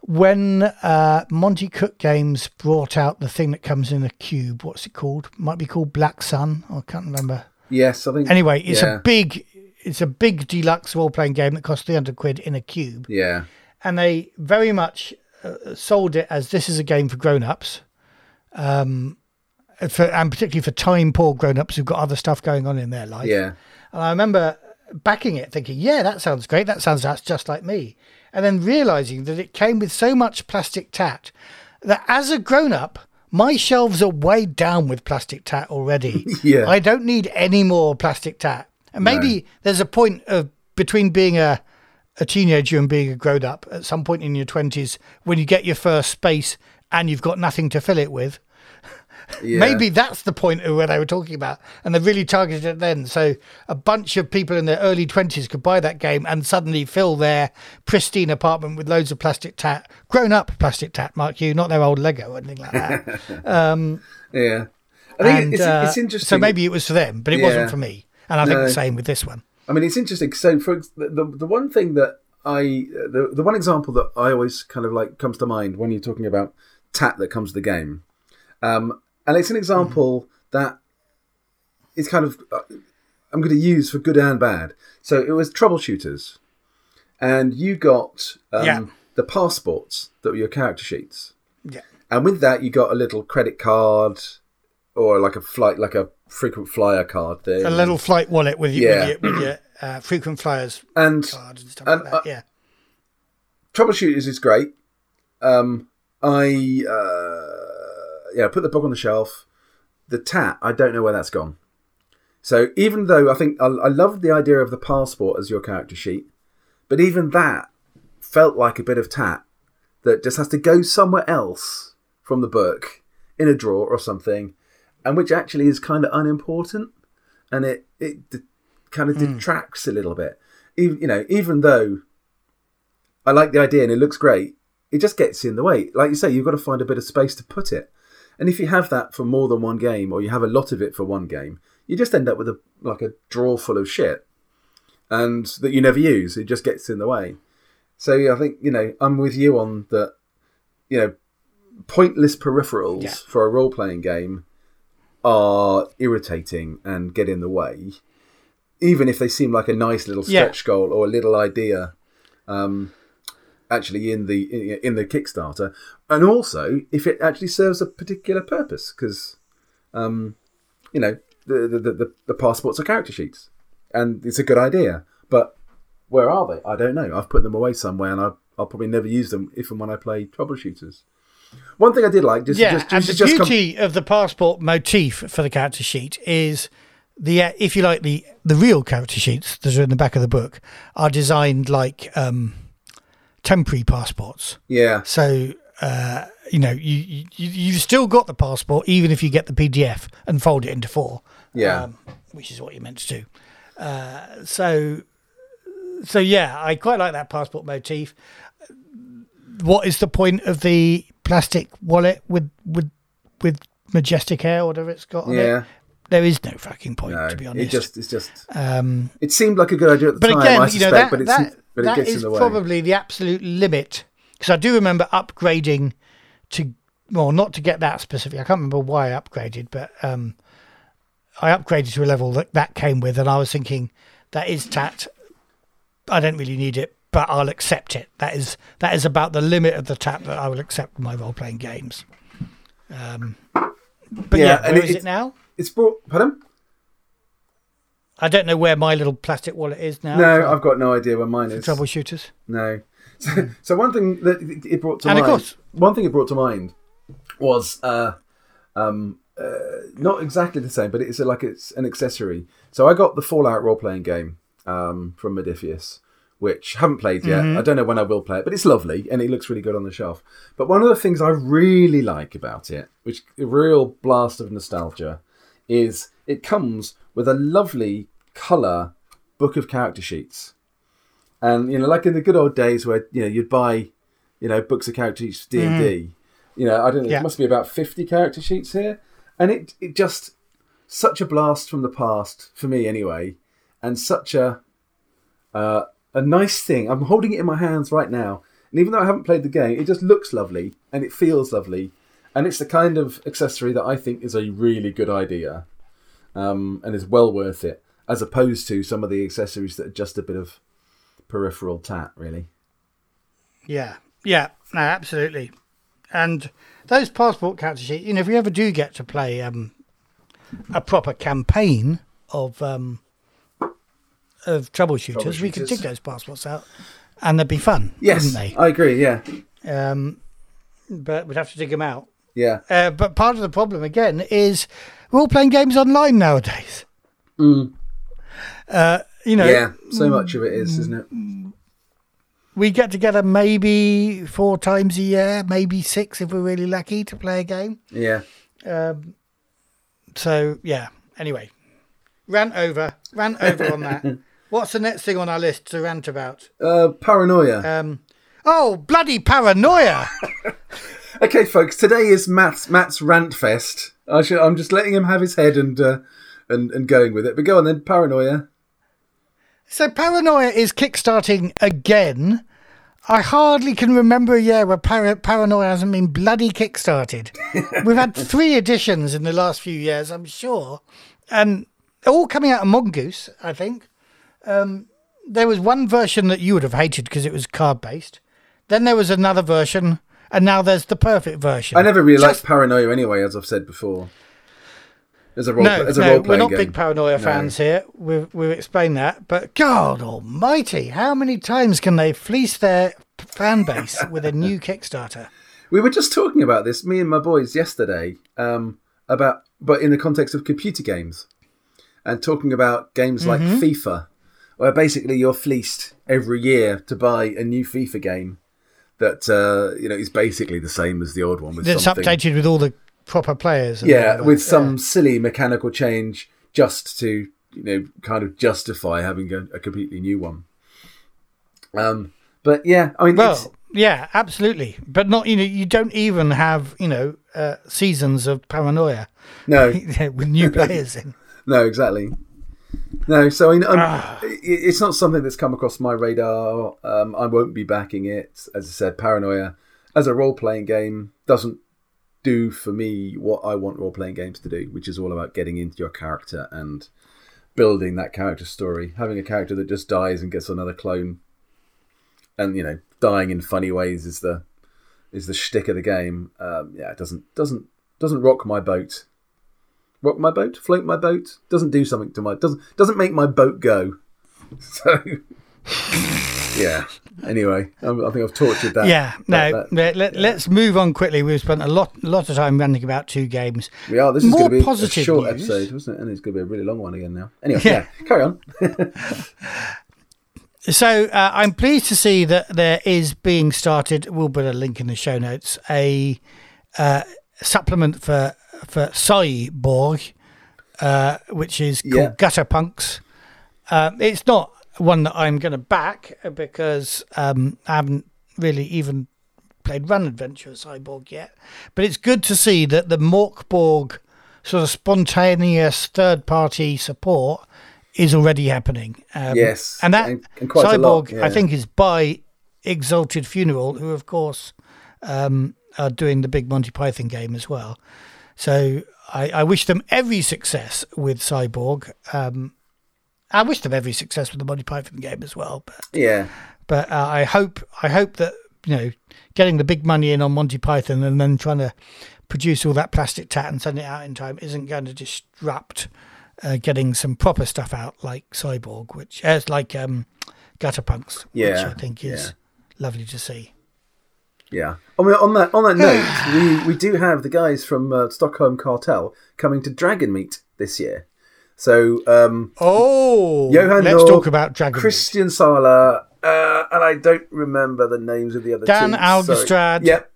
when uh, Monty Cook Games brought out the thing that comes in a cube. What's it called? Might be called Black Sun. I can't remember. Yes, I think. Anyway, it's yeah. a big, it's a big deluxe role playing game that costs three hundred quid in a cube, Yeah, and they very much uh, sold it as this is a game for grown ups. Um, for, and particularly for time poor grown ups who've got other stuff going on in their life. yeah, And I remember backing it, thinking, yeah, that sounds great. That sounds that's just like me. And then realizing that it came with so much plastic tat that as a grown up, my shelves are weighed down with plastic tat already. Yeah. I don't need any more plastic tat. And maybe there's a point of between being a a teenager and being a grown up at some point in your 20s when you get your first space and you've got nothing to fill it with. Yeah. Maybe that's the point of where they were talking about, and they really targeted it then. So a bunch of people in their early twenties could buy that game and suddenly fill their pristine apartment with loads of plastic tat, grown-up plastic tat, mark you, not their old Lego or anything like that. Yeah, I think and it's, uh, it's interesting. so maybe it was for them, but it Yeah. wasn't for me. And I think the same with this one. I mean, it's interesting. So, for the, the one thing that I the the one example that I always kind of like comes to mind when you're talking about tat that comes to the game, um, and it's an example that is kind of uh, I'm going to use for good and bad. So it was troubleshooters, and you got um, Yeah. the passports that were your character sheets. Yeah. And with that, you got a little credit card or like a flight, like a frequent flyer card thing. A little flight wallet with, you, Yeah. with your, with your uh, frequent flyers and card and stuff and, like that. uh, yeah. troubleshooters is great. Um, I uh, yeah, put the book on the shelf. The tat, I don't know where that's gone. So even though I think I, I love the idea of the passport as your character sheet, but even that felt like a bit of tat that just has to go somewhere else from the book in a drawer or something, and which actually is kind of unimportant, and it it d- kind of hmm. detracts a little bit. Even you know, even though I like the idea and it looks great. It just gets in the way. Like you say, you've got to find a bit of space to put it. And if you have that for more than one game, or you have a lot of it for one game, you just end up with a like a drawer full of shit, and that you never use. It just gets in the way. So I think you know I'm with you on that. You know, pointless peripherals Yeah. for a role playing game are irritating and get in the way, even if they seem like a nice little Yeah. goal or a little idea um, actually in the in, the Kickstarter, and also if it actually serves a particular purpose, because um, you know the, the the the passports are character sheets, and it's a good idea. But where are they? I don't know. I've put them away somewhere, and I, I'll probably never use them if and when I play troubleshooters. One thing I did like, just Yeah, just, and just, the just come- beauty of the passport motif for the character sheet is the, if you like, the the real character sheets that are in the back of the book are designed like um, temporary passports. yeah, So uh, you know you, you you've still got the passport even if you get the PDF and fold it into four. Yeah. um, which is what you're meant to do. Uh, so so yeah, I quite like that passport motif. What is the point of the plastic wallet with with with majestic hair, whatever it's got on yeah. it? There is no fucking point, No, to be honest. it just it's just um, it seemed like a good idea at the but time. again, I you know that but it's that, but it that gets is in the way. probably the absolute limit because I do remember upgrading to well, not to get that specific. I can't remember why I upgraded, but um, I upgraded to a level that that came with, and I was thinking that is tat. I don't really need it, but I'll accept it. That is that is about the limit of the tat that I will accept in my role playing games. Um, but Yeah, yeah, and where it- is it now? It's brought. Pardon? I don't know where my little plastic wallet is now. No, for I've got no idea where mine is. troubleshooters. No. So, so one thing that it- brought to And of mind. course- one thing it brought to mind was uh, um, uh, not exactly the same, but it's a, like it's an accessory. So I got the Fallout role playing game um, from Modiphius, which I haven't played yet. I don't know when I will play it, but it's lovely and it looks really good on the shelf. But one of the things I really like about it, which a real blast of nostalgia, is it comes with a lovely color book of character sheets. And you know, like in the good old days where you know you'd buy, you know, books of character sheets D and D. You know, I don't know. Yeah. There must be about fifty character sheets here, and it it just such a blast from the past for me anyway, and such a uh, a nice thing. I'm holding it in my hands right now, and even though I haven't played the game, it just looks lovely and it feels lovely, and it's the kind of accessory that I think is a really good idea, um, and is well worth it, as opposed to some of the accessories that are just a bit of peripheral tat, really. Yeah, yeah, no, absolutely. And those passport character sheets, you know, if you ever do get to play um, a proper campaign of um, of troubleshooters, we could dig those passports out, and they'd be fun, Yes, wouldn't they? I agree. Yeah, Um, but we'd have to dig them out. Yeah, Uh, but part of the problem again is we're all playing games online nowadays. Uh, you know, yeah. So much of it is, isn't it? we get together maybe four times a year, maybe six if we're really lucky to play a game. Yeah. Um, so yeah. Anyway, rant over, rant over on that. What's the next thing on our list to rant about? Uh, paranoia. Um, oh, bloody paranoia! Okay, folks. Today is Matt's Matt's rant fest. I should, I'm just letting him have his head and uh, and and going with it. But go on then, paranoia. so paranoia is kickstarting again. I hardly can remember a year where para- paranoia hasn't been bloody kickstarted. We've had three editions in the last few years, I'm sure, and they're all coming out of Mongoose. I think. Um, there was one version that you would have hated because it was card based. Then there was another version, and now there's the perfect version. I never really Just- liked paranoia anyway, as I've said before. As a role, No, as a no, we're not game. big paranoia No. fans here. We've we've explained that, but God Almighty, how many times can they fleece their fan base with a new Kickstarter? We were just talking about this, me and my boys, yesterday, um, about but in the context of computer games, and talking about games like Mm-hmm. FIFA, where basically you're fleeced every year to buy a new FIFA game that uh, you know is basically the same as the old one with That's something, updated with all the proper players. yeah, that. with some silly mechanical change just to you know kind of justify having a, a completely new one. Um, but yeah, I mean, it's, Well, yeah, absolutely, but not you know you don't even have you know uh, seasons of paranoia no, with new players in. No, exactly. No, so I mean, Ah. it's not something that's come across my radar. Um, I won't be backing it. As I said, Paranoia, as a role playing game, doesn't do for me what I want role playing games to do, which is all about getting into your character and building that character story. Having a character that just dies and gets another clone, and you know, dying in funny ways is the is the shtick of the game. Um, yeah, it doesn't doesn't doesn't rock my boat rock my boat, float my boat, doesn't do something to my doesn't doesn't make my boat go. So yeah. Anyway, I, I think I've tortured that. Yeah, that- no. that- let, let, us move on quickly. We've spent a lot, lot of time ranting about two games. we are. This is More going to be a positive short news. episode, wasn't it? And it's going to be a really long one again now. Anyway, Yeah. yeah, carry on. So uh, I'm pleased to see that there is being started. We'll put a link in the show notes. A uh, supplement for for Cyborg, uh, which is called Yeah. Gutter Punks. Um, it's not one that I'm going to back because um, I haven't really even played Run Adventure Cyborg yet. But it's good to see that the Mörk Borg sort of spontaneous third party support is already happening. Um, Yes, and that and- and a lot, Cyborg, I think, is by Exalted Funeral, who of course um, are doing the big Monty Python game as well. So I, I wish them every success with Cyborg. Um, I wish them every success with the Monty Python game as well. But Yeah, but uh, I hope I hope that you know getting the big money in on Monty Python and then trying to produce all that plastic tat and send it out in time isn't going to disrupt uh, getting some proper stuff out like Cyborg, which is like um, Gutter Punks, which I think is yeah. lovely to see. Yeah. I mean, on that on that note, we we do have the guys from uh, Stockholm Cartel coming to Dragon Meet this year. So um, Oh, Johan let's talk about Dragon. Christian Sala, uh, and I don't remember the names of the other Dan two. Algestrad. Yep.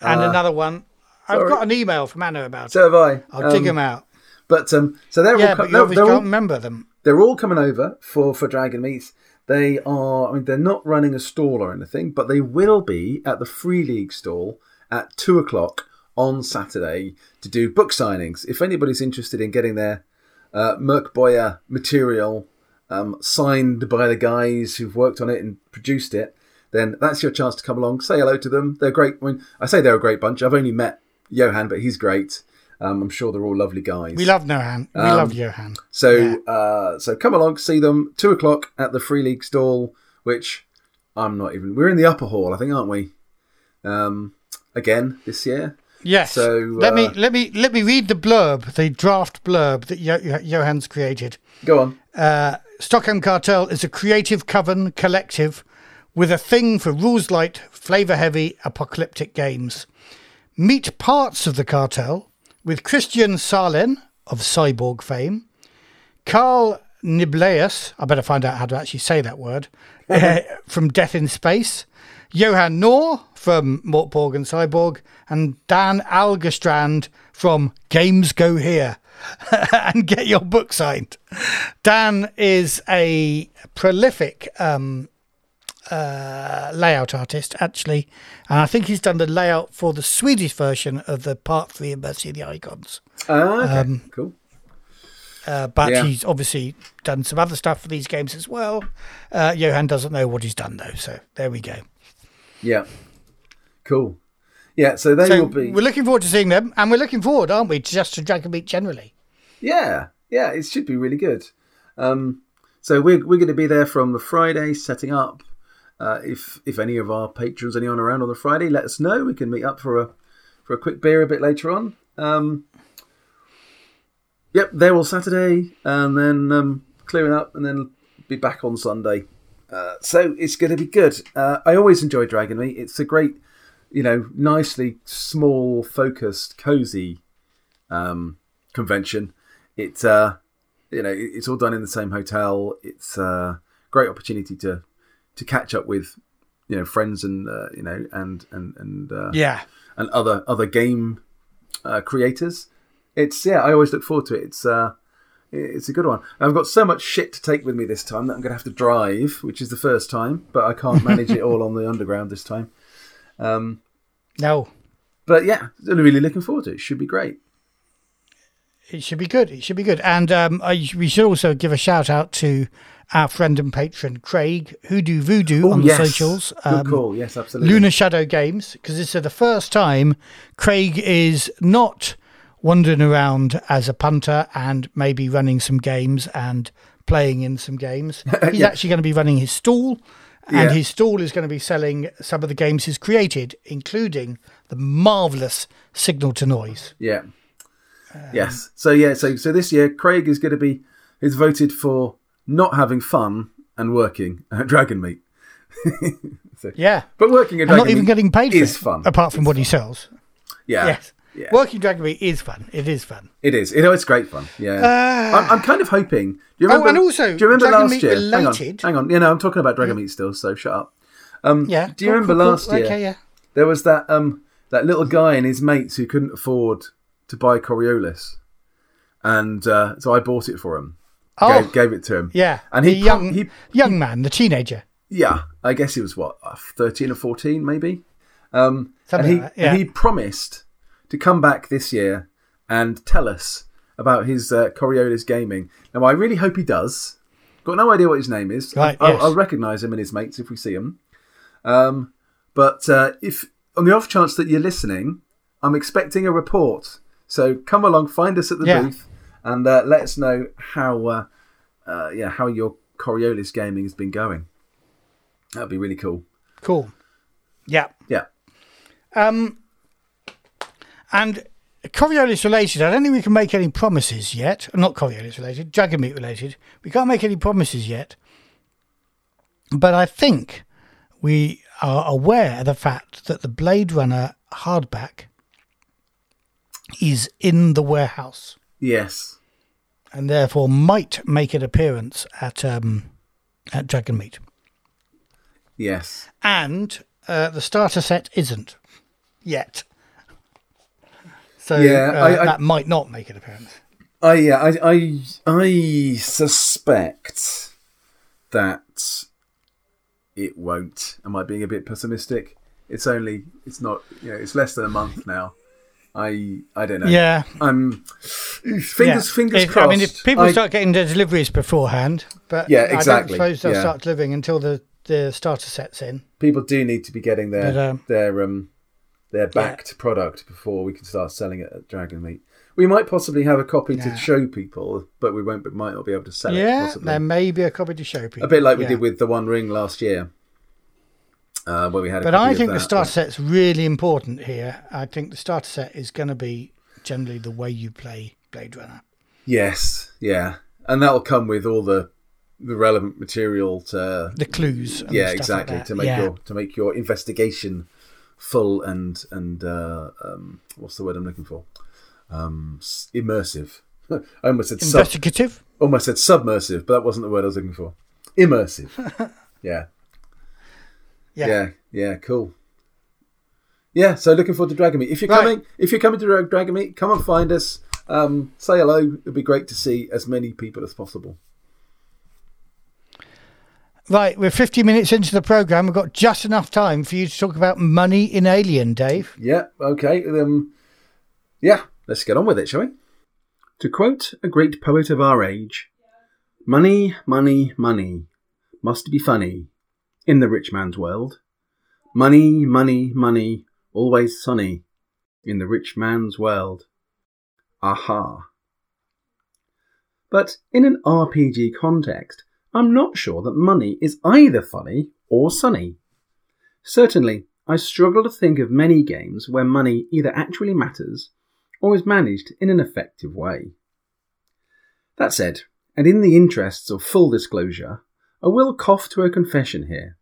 and uh, another one. I've sorry. got an email from Anna about it. So have I. I'll dig Um, them out. But um, so they're Yeah, all, but you they're, they're, all, remember them. they're all coming over for for Dragon Meets. They are. I mean, they're not running a stall or anything, but they will be at the Free League stall at two o'clock on Saturday to do book signings. If anybody's interested in getting their uh, Mörk Borg material um, signed by the guys who've worked on it and produced it, then that's your chance to come along, say hello to them. They're great. I, mean, I say they're a great bunch. I've only met Johan, but he's great. Um, I'm sure they're all lovely guys. We love Johan. We um, love Johan. So, yeah. uh, so come along, see them. Two o'clock at the Free League stall, which I'm not even. We're in the upper hall, I think, aren't we? Um, again this year. Yes. So let uh, me let me let me read the blurb, the draft blurb that Johan's created. Go on. Uh, Stockholm Cartel is a creative coven collective with a thing for rules light, flavor heavy, apocalyptic games. Meet parts of the cartel with Christian Sahlén of Cyborg fame, Carl Niblaeus, I better find out how to actually say that word, uh, from Death in Space, Johan Nohr from Mörk Borg and Cyborg, and Dan Algestrand from Games Go Here. and get your book signed. Dan is a prolific um, uh, layout artist, actually, and I think he's done the layout for the Swedish version of the Part Three of Mercy of the Icons. Oh, okay. um, cool. Uh, but yeah. he's obviously done some other stuff for these games as well. Uh, Johan doesn't know what he's done though, so there we go. Yeah, cool. Yeah, so they so will be. We're looking forward to seeing them, and we're looking forward, aren't we, just to Dragon Meet generally? Yeah, yeah, it should be really good. Um, so we're we're going to be there from the Friday, setting up. Uh, if if any of our patrons, anyone around on the Friday, let us know. We can meet up for a for a quick beer a bit later on. Um, yep, there all Saturday, and then um, clearing up, and then be back on Sunday. Uh, so it's going to be good. Uh, I always enjoy Dragon Meet. It's a great, you know, nicely small, focused, cozy um, convention. It's uh, you know, it's all done in the same hotel. It's a uh, great opportunity to to catch up with you know friends and uh, you know and and and uh, yeah and other other game uh, creators. It's yeah, I always look forward to it. It's uh, it's a good one. I've got so much shit to take with me this time that I'm going to have to drive, which is the first time, but I can't manage it all on the underground this time. Um, no. But yeah, really looking forward to it. Should be great. It should be good. It should be good. And um, I, we should also give a shout out to our friend and patron Craig Hoodoo Voodoo Ooh, on yes. the socials. Um, good call. Yes, absolutely. Lunar Shadow Games because this is the first time Craig is not wandering around as a punter and maybe running some games and playing in some games. He's yeah. actually going to be running his stall, and yeah. his stall is going to be selling some of the games he's created, including the marvelous Signal to Noise. Yeah. Um, yes. So yeah. So so this year, Craig is going to be is voted for not having fun and working at Dragon Meet. so, yeah, but working at Dragon not even getting paid is fun, fun apart from it's what fun. he sells. Yeah. Yes. Yeah. Working Dragon Meet is fun. It is fun. It is. You know, it's great fun. Yeah. Uh, I'm, I'm, kind of hoping. Do you remember? Oh, and also, do you remember Dragon last Meet year? Related. Hang on, hang on. You know, I'm talking about Dragon Meet still, so shut up. Um, yeah. Do you cool, remember cool, last cool. year? Okay, yeah. There was that um that little guy and his mates who couldn't afford to buy Coriolis, and uh, so I bought it for him. Oh, gave, gave it to him. Yeah, and he young he, young man, the teenager. Yeah, I guess he was what uh, thirteen or fourteen, maybe. Um, and he like yeah. and he promised to come back this year and tell us about his uh, Coriolis gaming. Now, I really hope he does. Got no idea what his name is. Right, I'll, yes. I'll recognise him and his mates if we see him. Um, but uh, if on the off chance that you're listening, I'm expecting a report. So come along, find us at the Yeah. booth, and uh, let us know how uh, uh, yeah how your Coriolis gaming has been going. That'd be really cool. Cool. Yeah. Yeah. Um, and Coriolis related, I don't think we can make any promises yet. Not Coriolis related, Dragon Meet related. We can't make any promises yet. But I think we are aware of the fact that the Blade Runner hardback is in the warehouse Yes. and therefore might make an appearance at um, at Dragon Meet. Yes. And uh, the starter set isn't yet. So Yeah, uh, I- I- that might not make an appearance. I yeah, I I I suspect that it won't. Am I being a bit pessimistic? It's only it's not you know it's less than a month now. I I don't know. Yeah. I'm fingers yeah. fingers If- crossed. I mean, if people I- start getting their deliveries beforehand, but Yeah, exactly. I don't suppose they'll Yeah. start delivering until the, the starter sets in. people do need to be getting their But, um, their um their backed product before we can start selling it at Dragon Meet. We might possibly have a copy Yeah. to show people, but we won't. But might not be able to sell it. yeah, Possibly. there may be a copy to show people. a bit like we yeah. did with the One Ring last year, uh, where we had. But I think the starter set's really important here. I think the starter set is going to be generally the way you play Blade Runner. Yes, yeah, and that'll come with all the the relevant material to The clues. And yeah, stuff like exactly that. to make yeah. your to make your investigation full and and uh, um, what's the word I'm looking for? Um, immersive. I almost said sub, investigative. almost said submersive, but that wasn't the word I was looking for. Immersive. yeah, Yeah. yeah, yeah, cool. Yeah, so looking forward to Dragon Meet. If you're Right. coming, if you're coming to Dra- Dragon Meet, come and find us. Um, say hello. It'd be great to see as many people as possible. Right, we're 50 minutes into the program. We've got just enough time for you to talk about money in Alien, Dave. Yeah, okay. Um, yeah, let's get on with it, shall we? To quote a great poet of our age, money, money, money must be funny in the rich man's world. Money, money, money, always sunny in the rich man's world. Aha. But in an RPG context, I'm not sure that money is either funny or sunny. Certainly, I struggle to think of many games where money either actually matters or is managed in an effective way. That said, and in the interests of full disclosure, I will cough to a confession here.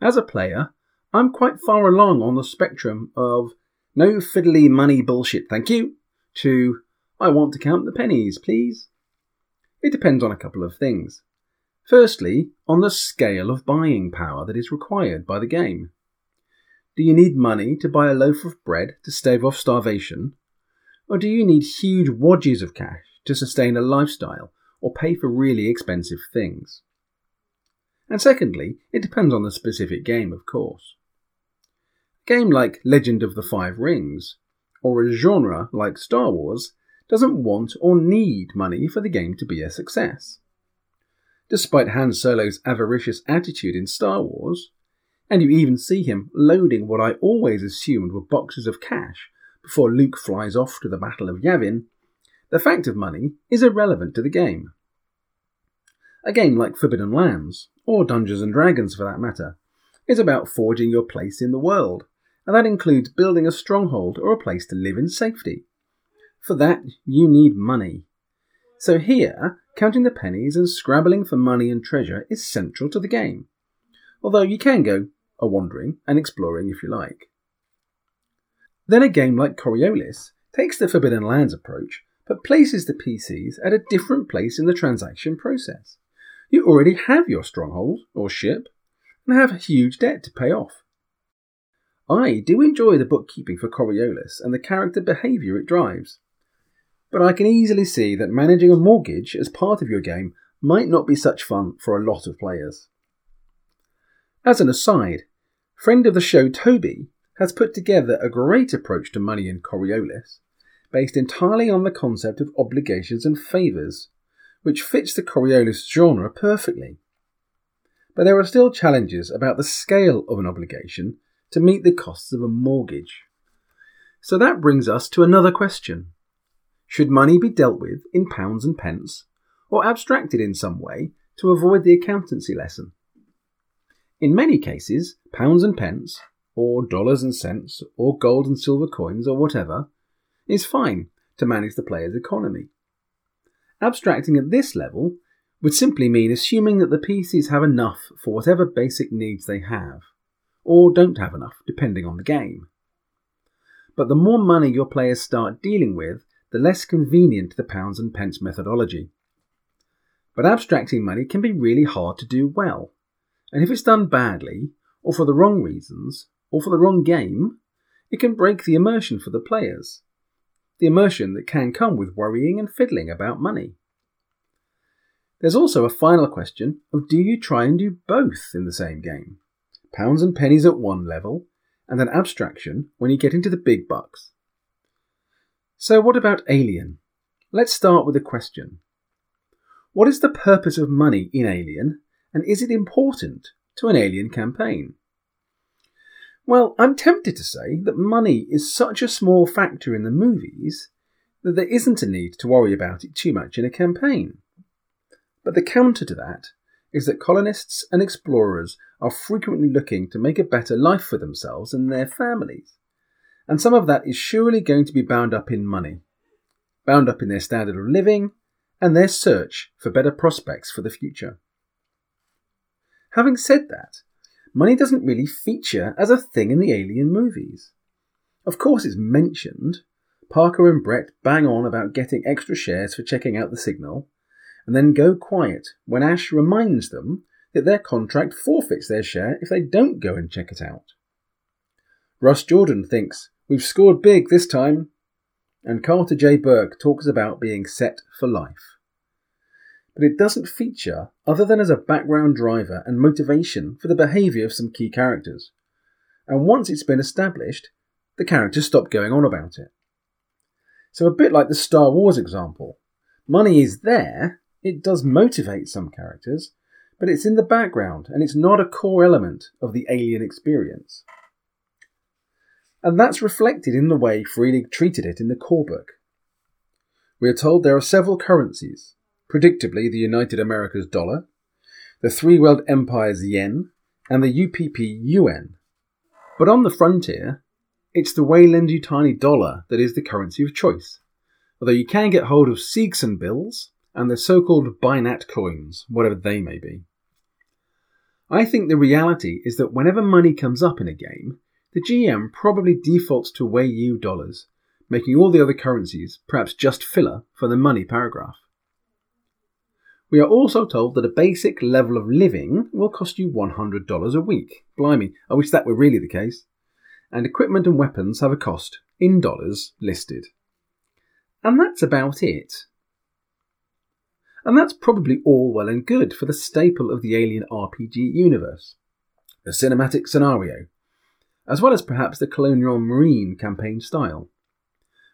As a player, I'm quite far along on the spectrum of no fiddly money bullshit, thank you, to I want to count the pennies, please. It depends on a couple of things. Firstly, on the scale of buying power that is required by the game. Do you need money to buy a loaf of bread to stave off starvation? Or do you need huge wadges of cash to sustain a lifestyle or pay for really expensive things? And secondly, it depends on the specific game, of course. A game like Legend of the Five Rings, or a genre like Star Wars, doesn't want or need money for the game to be a success. Despite Han Solo's avaricious attitude in Star Wars, and you even see him loading what I always assumed were boxes of cash before Luke flies off to the Battle of Yavin, the fact of money is irrelevant to the game. A game like Forbidden Lands, or Dungeons and Dragons for that matter, is about forging your place in the world, and that includes building a stronghold or a place to live in safety. For that, you need money. So here, counting the pennies and scrabbling for money and treasure is central to the game. Although you can go a wandering and exploring if you like. Then a game like Coriolis takes the Forbidden Lands approach, but places the PCs at a different place in the transaction process. You already have your stronghold or ship and have a huge debt to pay off. I do enjoy the bookkeeping for Coriolis and the character behaviour it drives, but I can easily see that managing a mortgage as part of your game might not be such fun for a lot of players. As an aside, friend of the show Toby has put together a great approach to money in Coriolis, based entirely on the concept of obligations and favours, which fits the Coriolis genre perfectly. But there are still challenges about the scale of an obligation to meet the costs of a mortgage. So that brings us to another question. Should money be dealt with in pounds and pence, or abstracted in some way to avoid the accountancy lesson? In many cases, pounds and pence, or dollars and cents, or gold and silver coins, or whatever, is fine to manage the player's economy. Abstracting at this level would simply mean assuming that the PCs have enough for whatever basic needs they have, or don't have enough, depending on the game. But the more money your players start dealing with, the less convenient the pounds and pence methodology. But abstracting money can be really hard to do well, and if it's done badly, or for the wrong reasons, or for the wrong game, it can break the immersion for the players. The immersion that can come with worrying and fiddling about money. There's also a final question of do you try and do both in the same game? Pounds and pennies at one level, and an abstraction when you get into the big bucks. So, what about Alien? Let's start with a question. What is the purpose of money in Alien, and is it important to an Alien campaign? Well, I'm tempted to say that money is such a small factor in the movies that there isn't a need to worry about it too much in a campaign. But the counter to that is that colonists and explorers are frequently looking to make a better life for themselves and their families. And some of that is surely going to be bound up in money, bound up in their standard of living and their search for better prospects for the future. Having said that, money doesn't really feature as a thing in the Alien movies. Of course, it's mentioned. Parker and Brett bang on about getting extra shares for checking out the signal, and then go quiet when Ash reminds them that their contract forfeits their share if they don't go and check it out. Russ Jordan thinks, We've scored big this time, and Carter J. Burke talks about being set for life but it doesn't feature other than as a background driver and motivation for the behaviour of some key characters. And once it's been established, the characters stop going on about it. So, a bit like the Star Wars example, money is there, it does motivate some characters, but it's in the background and it's not a core element of the alien experience. And that's reflected in the way Free treated it in the core book. We are told there are several currencies, predictably the United Americas dollar, the Three World Empires yen, and the UPP yuan. But on the frontier, it's the Weyland Yutani dollar that is the currency of choice, although you can get hold of Seegson bills and the so called Binat coins, whatever they may be. I think the reality is that whenever money comes up in a game, the GM probably defaults to Weyu dollars, making all the other currencies perhaps just filler for the money paragraph. We are also told that a basic level of living will cost you $100 a week. Blimey, I wish that were really the case. And equipment and weapons have a cost, in dollars, listed. And that's about it. And that's probably all well and good for the staple of the Alien RPG universe the cinematic scenario, as well as perhaps the colonial marine campaign style,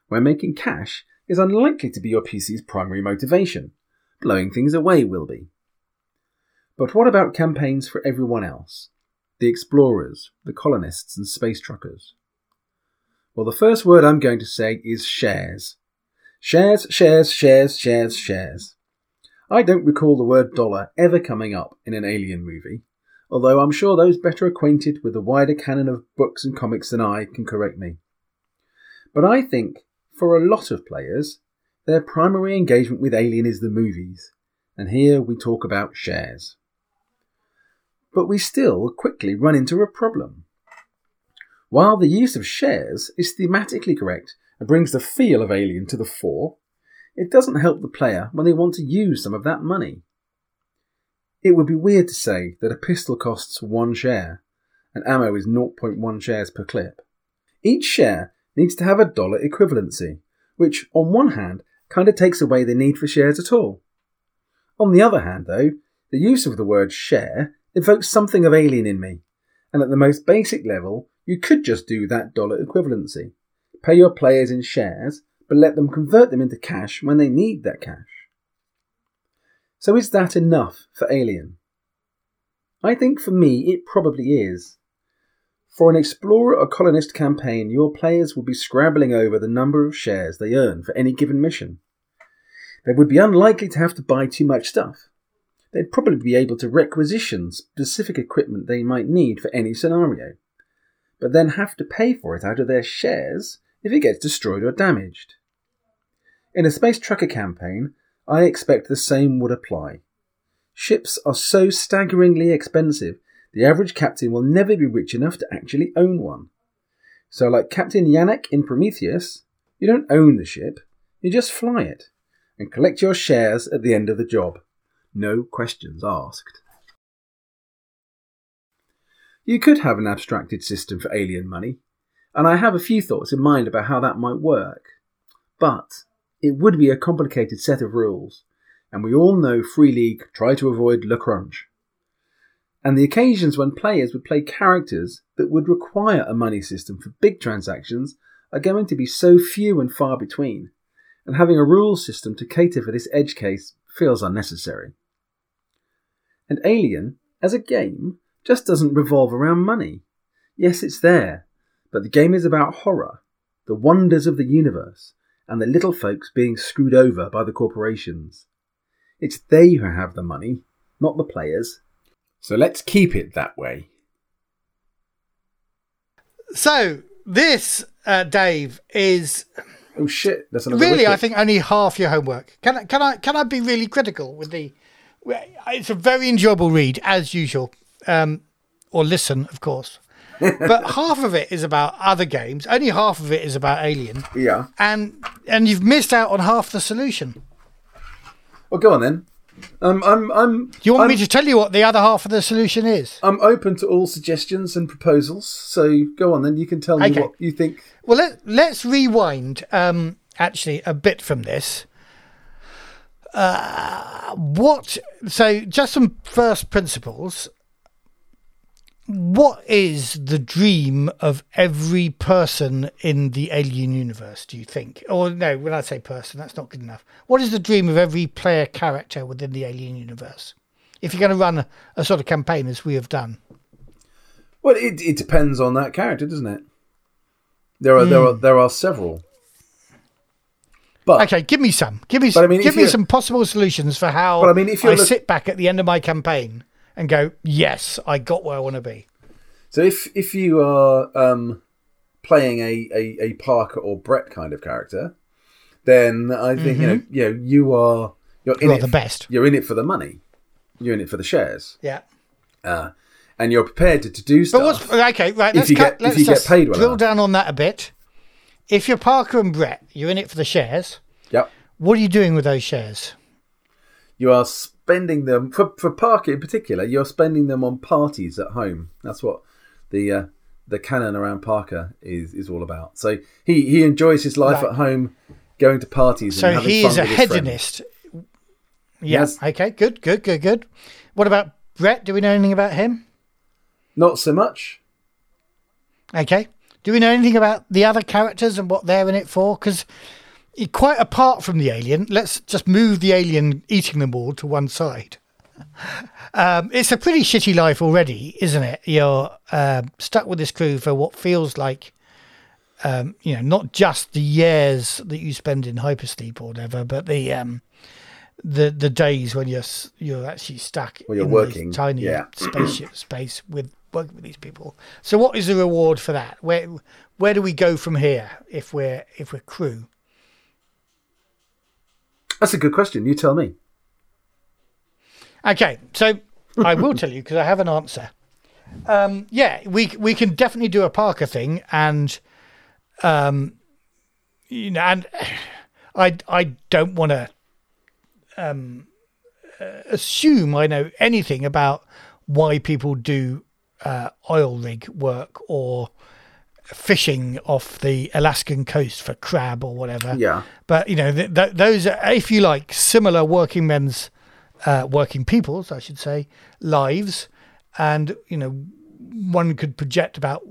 where making cash is unlikely to be your PC's primary motivation blowing things away will be. But what about campaigns for everyone else? The explorers, the colonists, and space truckers? Well, the first word I'm going to say is shares. Shares, shares, shares, shares, shares. I don't recall the word dollar ever coming up in an alien movie, although I'm sure those better acquainted with the wider canon of books and comics than I can correct me. But I think, for a lot of players, their primary engagement with Alien is the movies, and here we talk about shares. But we still quickly run into a problem. While the use of shares is thematically correct and brings the feel of Alien to the fore, it doesn't help the player when they want to use some of that money. It would be weird to say that a pistol costs one share and ammo is 0.1 shares per clip. Each share needs to have a dollar equivalency, which, on one hand, kind of takes away the need for shares at all. On the other hand, though, the use of the word share evokes something of alien in me, and at the most basic level, you could just do that dollar equivalency. Pay your players in shares, but let them convert them into cash when they need that cash. So is that enough for Alien? I think for me it probably is. For an explorer or colonist campaign, your players will be scrabbling over the number of shares they earn for any given mission. They would be unlikely to have to buy too much stuff. They'd probably be able to requisition specific equipment they might need for any scenario, but then have to pay for it out of their shares if it gets destroyed or damaged. In a space trucker campaign, I expect the same would apply. Ships are so staggeringly expensive the average captain will never be rich enough to actually own one. So, like Captain Janek in Prometheus, you don't own the ship, you just fly it and collect your shares at the end of the job. No questions asked. You could have an abstracted system for alien money, and I have a few thoughts in mind about how that might work. But it would be a complicated set of rules, and we all know Free League try to avoid le crunch and the occasions when players would play characters that would require a money system for big transactions are going to be so few and far between, and having a rule system to cater for this edge case feels unnecessary. And Alien, as a game, just doesn't revolve around money. Yes, it's there, but the game is about horror, the wonders of the universe, and the little folks being screwed over by the corporations. It's they who have the money, not the players. So let's keep it that way. So this, uh, Dave, is Oh shit! That's another really, wicket. I think, only half your homework. Can I? Can I? Can I be really critical with the? It's a very enjoyable read as usual, um, or listen, of course. but half of it is about other games. Only half of it is about Alien, Yeah. and and you've missed out on half the solution. Well, go on then. Um, I'm I'm Do you want I'm, me to tell you what the other half of the solution is? I'm open to all suggestions and proposals. So go on then. You can tell me Okay. what you think. Well, let, let's rewind um, actually a bit from this. Uh, what? So, just some first principles. What is the dream of every person in the alien universe, do you think? Or, no, when I say person, that's not good enough. What is the dream of every player character within the alien universe? If you're going to run a, a sort of campaign as we have done. Well, it it depends on that character, doesn't it? There are there are Hmm. there are several. But Okay, give me some. Give me But I mean, give me some possible solutions for how But I mean, if you're I look- sit back at the end of my campaign and go, "Yes, I got where I want to be." so if if you are um, playing a, a, a Parker or Brett kind of character, then I think you know you know you are you're in You are it the best. You're in it for the money. You're in it for the shares, Yeah. uh, and you're prepared to, to do stuff. But what's okay? Right. If Let's cut, get- if let's you get paid well drill enough. down on that a bit. If you're Parker and Brett, you're in it for the shares. Yep. What are you doing with those shares? You are spending them for for Parker in particular. You're spending them on parties at home. That's what the uh, the canon around Parker is is all about. So he he enjoys his life Right. at home, going to parties. So and having he fun is a with his friends. hedonist. Yeah. Yes. Okay. Good. Good. Good. Good. What about Brett? Do we know anything about him? Not so much. Okay. Do we know anything about the other characters and what they're in it for? Because quite apart from the alien, let's just move the alien eating them all to one side. Um, it's a pretty shitty life already, isn't it? You're uh, stuck with this crew for what feels like, um, you know, not just the years that you spend in hypersleep or whatever, but the um, the the days when you're you're actually stuck When you're in working, this tiny yeah. spaceship space with working with these people. So, what is the reward for that? Where where do we go from here if we're if we're crew? That's a good question. You tell me. Okay, so I will tell you because I have an answer. Um, yeah, we we can definitely do a Parker thing, and um, you know, and I I don't want to um uh, assume I know anything about why people do uh, oil rig work or fishing off the Alaskan coast for crab or whatever. Yeah. But you know, th- th- those are, if you like, similar working men's, uh, working people's, I should say, lives, and you know, one could project about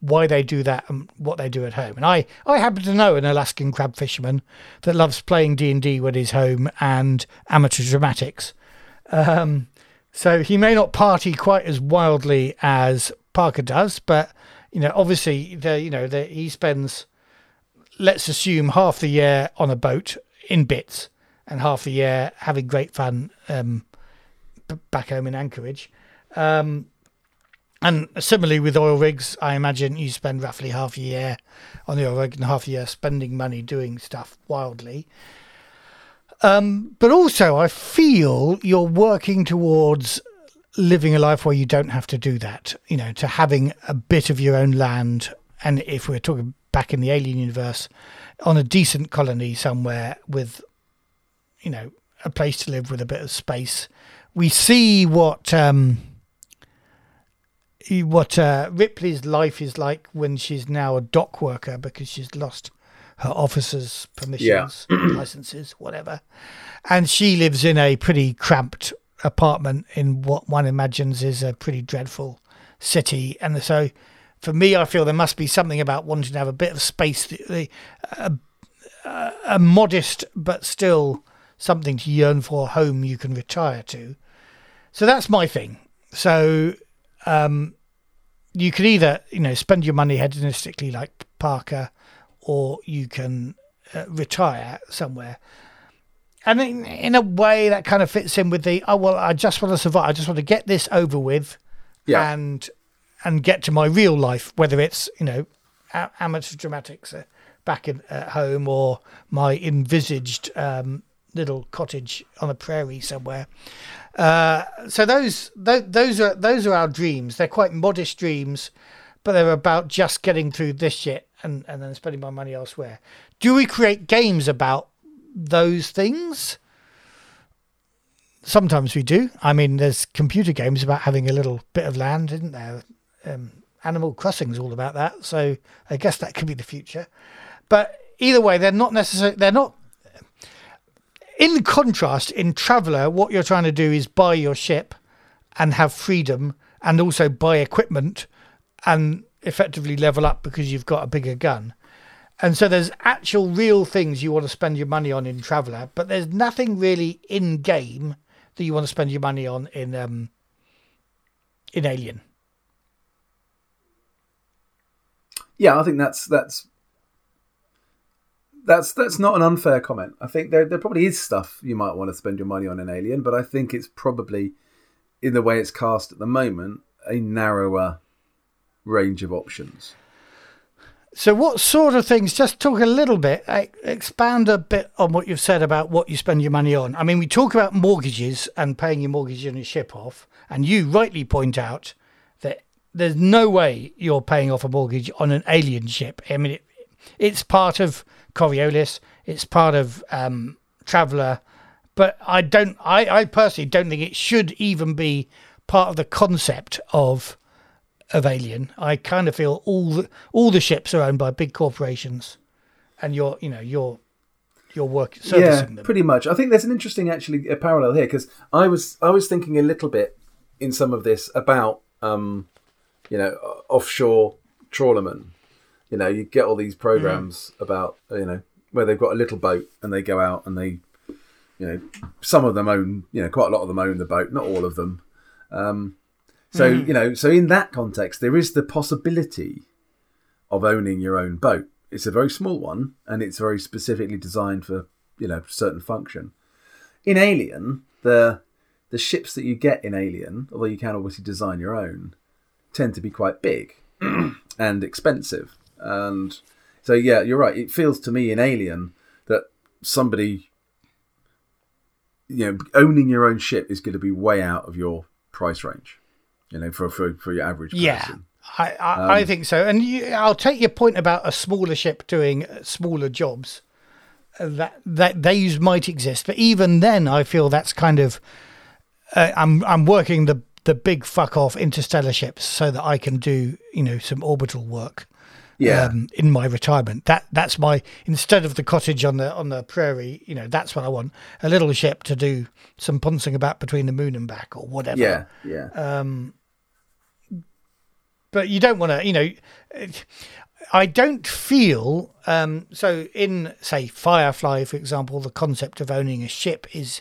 why they do that and what they do at home. And I, I happen to know an Alaskan crab fisherman that loves playing D and D when he's home and amateur dramatics. Um, so he may not party quite as wildly as Parker does, but you know, obviously, the you know, the, he spends let's assume half the year on a boat in bits and half the year having great fun um, back home in Anchorage. Um, and similarly with oil rigs, I imagine you spend roughly half a year on the oil rig and half a year spending money doing stuff wildly. Um, but also, I feel you're working towards living a life where you don't have to do that. You know, to having a bit of your own land, and if we're talking back in the alien universe, on a decent colony somewhere with, you know, a place to live with a bit of space. We see what um, what uh, Ripley's life is like when she's now a dock worker because she's lost her officer's permissions, licenses, whatever, and she lives in a pretty cramped apartment in what one imagines is a pretty dreadful city, and so for me, I feel there must be something about wanting to have a bit of space, a, a, modest but still something to yearn for, a home you can retire to. So that's my thing. So um, you can either, you know, spend your money hedonistically like Parker, or you can uh, retire somewhere. And in, in a way, that kind of fits in with the oh well, I just want to survive. I just want to get this over with, Yeah. and and get to my real life, whether it's you know amateur dramatics uh, back in, at home or my envisaged um, little cottage on a prairie somewhere. Uh, so those, those those are those are our dreams. They're quite modest dreams, but they're about just getting through this shit and, and then spending my money elsewhere. Do we create games about those things? Sometimes we do. I mean, there's computer games about having a little bit of land, isn't there? Um, Animal Crossing's all about that, so I guess that could be the future. But either way, they're not necessarily. They're not. In contrast, in Traveller, what you're trying to do is buy your ship and have freedom, and also buy equipment and effectively level up because you've got a bigger gun. And so there's actual real things you want to spend your money on in Traveller, but there's nothing really in game that you want to spend your money on in um, in Alien. Yeah, I think that's that's that's that's not an unfair comment. I think there there probably is stuff you might want to spend your money on in Alien, but I think it's probably in the way it's cast at the moment a narrower range of options. So, what sort of things? Just talk a little bit, eh, expand a bit on what you've said about what you spend your money on. I mean, we talk about mortgages and paying your mortgage and your ship off, and you rightly point out that there's no way you're paying off a mortgage on an alien ship. I mean, it, it's part of Coriolis, it's part of um, Traveller, but I don't. I, I personally don't think it should even be part of the concept of of Alien. I kind of feel all the, all the ships are owned by big corporations, and you're you know you're you're work yeah, servicing them. pretty much. I think there's an interesting actually a parallel here because I was I was thinking a little bit in some of this about um, you know offshore trawlermen. You know, you get all these programs about you know where they've got a little boat and they go out and they you know some of them own you know quite a lot of them own the boat, not all of them. Um, so hmm. you know, so in that context, there is the possibility of owning your own boat. It's a very small one, and it's very specifically designed for you know certain function. In Alien, the the ships that you get in Alien, although you can obviously design your own, tend to be quite big and expensive. And so, yeah, you're right. It feels to me in Alien that somebody, you know, owning your own ship is going to be way out of your price range. You know, for for, for your average person. Yeah, I I, I think so. And you, I'll take your point about a smaller ship doing smaller jobs. Uh, That that these might exist, but even then, I feel that's kind of uh, I'm I'm working the the big fuck off interstellar ships so that I can do you know some orbital work. Yeah. Um, in my retirement, that that's my instead of the cottage on the on the prairie, you know, that's what I want. A little ship to do some pouncing about between the moon and back or whatever Yeah, yeah. But you don't want to, you know. I don't feel um, so. In say Firefly, for example, the concept of owning a ship is,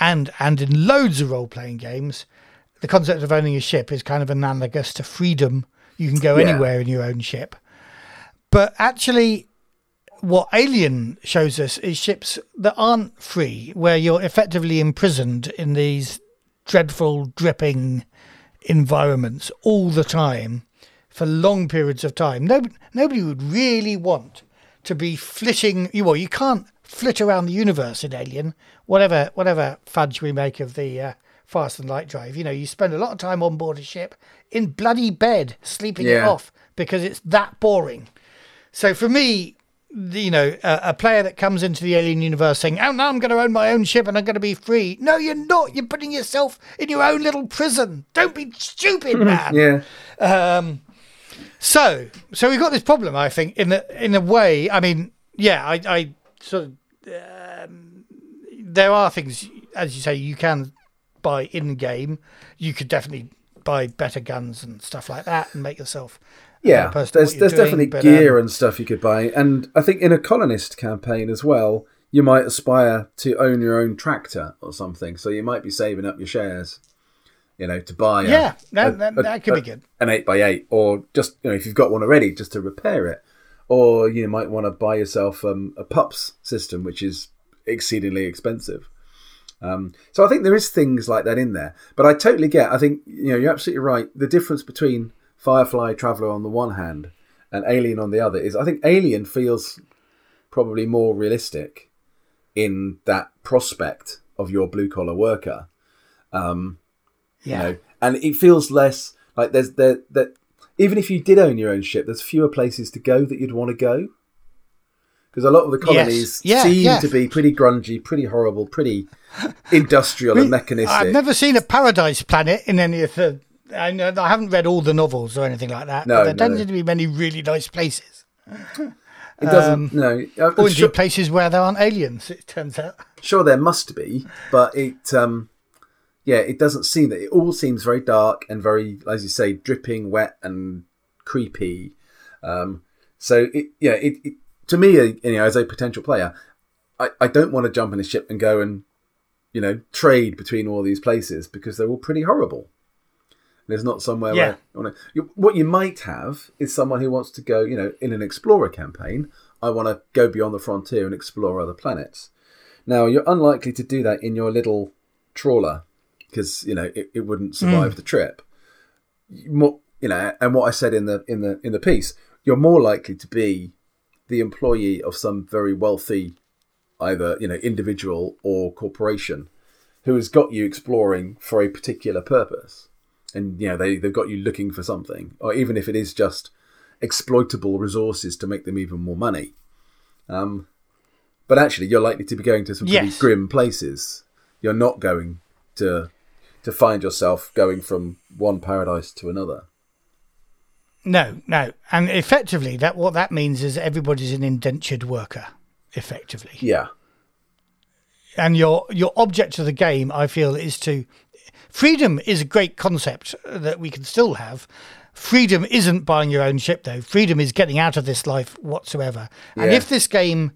and and in loads of role playing games, the concept of owning a ship is kind of analogous to freedom. You can go Yeah. anywhere in your own ship, but actually, what Alien shows us is ships that aren't free, where you're effectively imprisoned in these dreadful, dripping environments all the time for long periods of time. Nobody, nobody would really want to be flitting. You well, you can't flit around the universe in Alien. Whatever, whatever fudge we make of the uh, fast and light drive, you know, you spend a lot of time on board a ship in bloody bed, sleeping it off because it's that boring. So for me, you know, a, a player that comes into the alien universe saying, "Oh, now I'm going to own my own ship and I'm going to be free." No, you're not. You're putting yourself in your own little prison. Don't be stupid, man. Yeah. Um, so, so we've got this problem. I think in a in a way. I mean, yeah, I, I sort of um, there are things, as you say, you can buy in game. You could definitely buy better guns and stuff like that and make yourself. Yeah, there's there's doing, definitely but, gear um, and stuff you could buy, and I think in a colonist campaign as well, you might aspire to own your own tractor or something. So you might be saving up your shares, you know, to buy. Yeah, that- a- that- a- that could be good. An eight by eight, or just you know, if you've got one already, just to repair it, or you might want to buy yourself um, a pups system, which is exceedingly expensive. Um, so I think there is things like that in there, but I totally get. I think you know you're absolutely right. The difference between Firefly Traveller on the one hand and Alien on the other is I think Alien feels probably more realistic in that prospect of your blue collar worker. Um, Yeah. you know, and it feels less like there's there that even if you did own your own ship, there's fewer places to go that you'd want to go. Because a lot of the colonies Yeah, seem yeah. to be pretty grungy, pretty horrible, pretty industrial and mechanistic. I've never seen a paradise planet in any of the. I, know, I haven't read all the novels or anything like that. No, but there no, don't seem to be many really nice places, It doesn't. no, Uh, or sure, places where there aren't aliens. It turns out. sure there must be, but it. Um, yeah, it doesn't seem that. It all seems very dark and very, as you say, dripping, wet, and creepy. Um, so it, yeah, it, it to me, uh, you know, as a potential player, I, I don't want to jump in a ship and go and you know trade between all these places because they're all pretty horrible. There's not somewhere Yeah. where you what you might have is someone who wants to go, you know, in an explorer campaign. I want to go beyond the frontier and explore other planets. Now you're unlikely to do that in your little trawler because you know it, it wouldn't hmm. survive the trip. More, you know, and what I said in the in the in the piece, you're more likely to be the employee of some very wealthy, either you know individual or corporation, who has got you exploring for a particular purpose, and you know they they've got you looking for something, or even if it is just exploitable resources to make them even more money. Um, but actually, you're likely to be going to some pretty Yes. grim places. You're not going to to find yourself going from one paradise to another. No, no, and effectively, that what that means is everybody's an indentured worker, effectively. Yeah, and your your object of the game i feel is to freedom is a great concept that we can still have. Freedom isn't buying your own ship though. Freedom is getting out of this life whatsoever. And if this game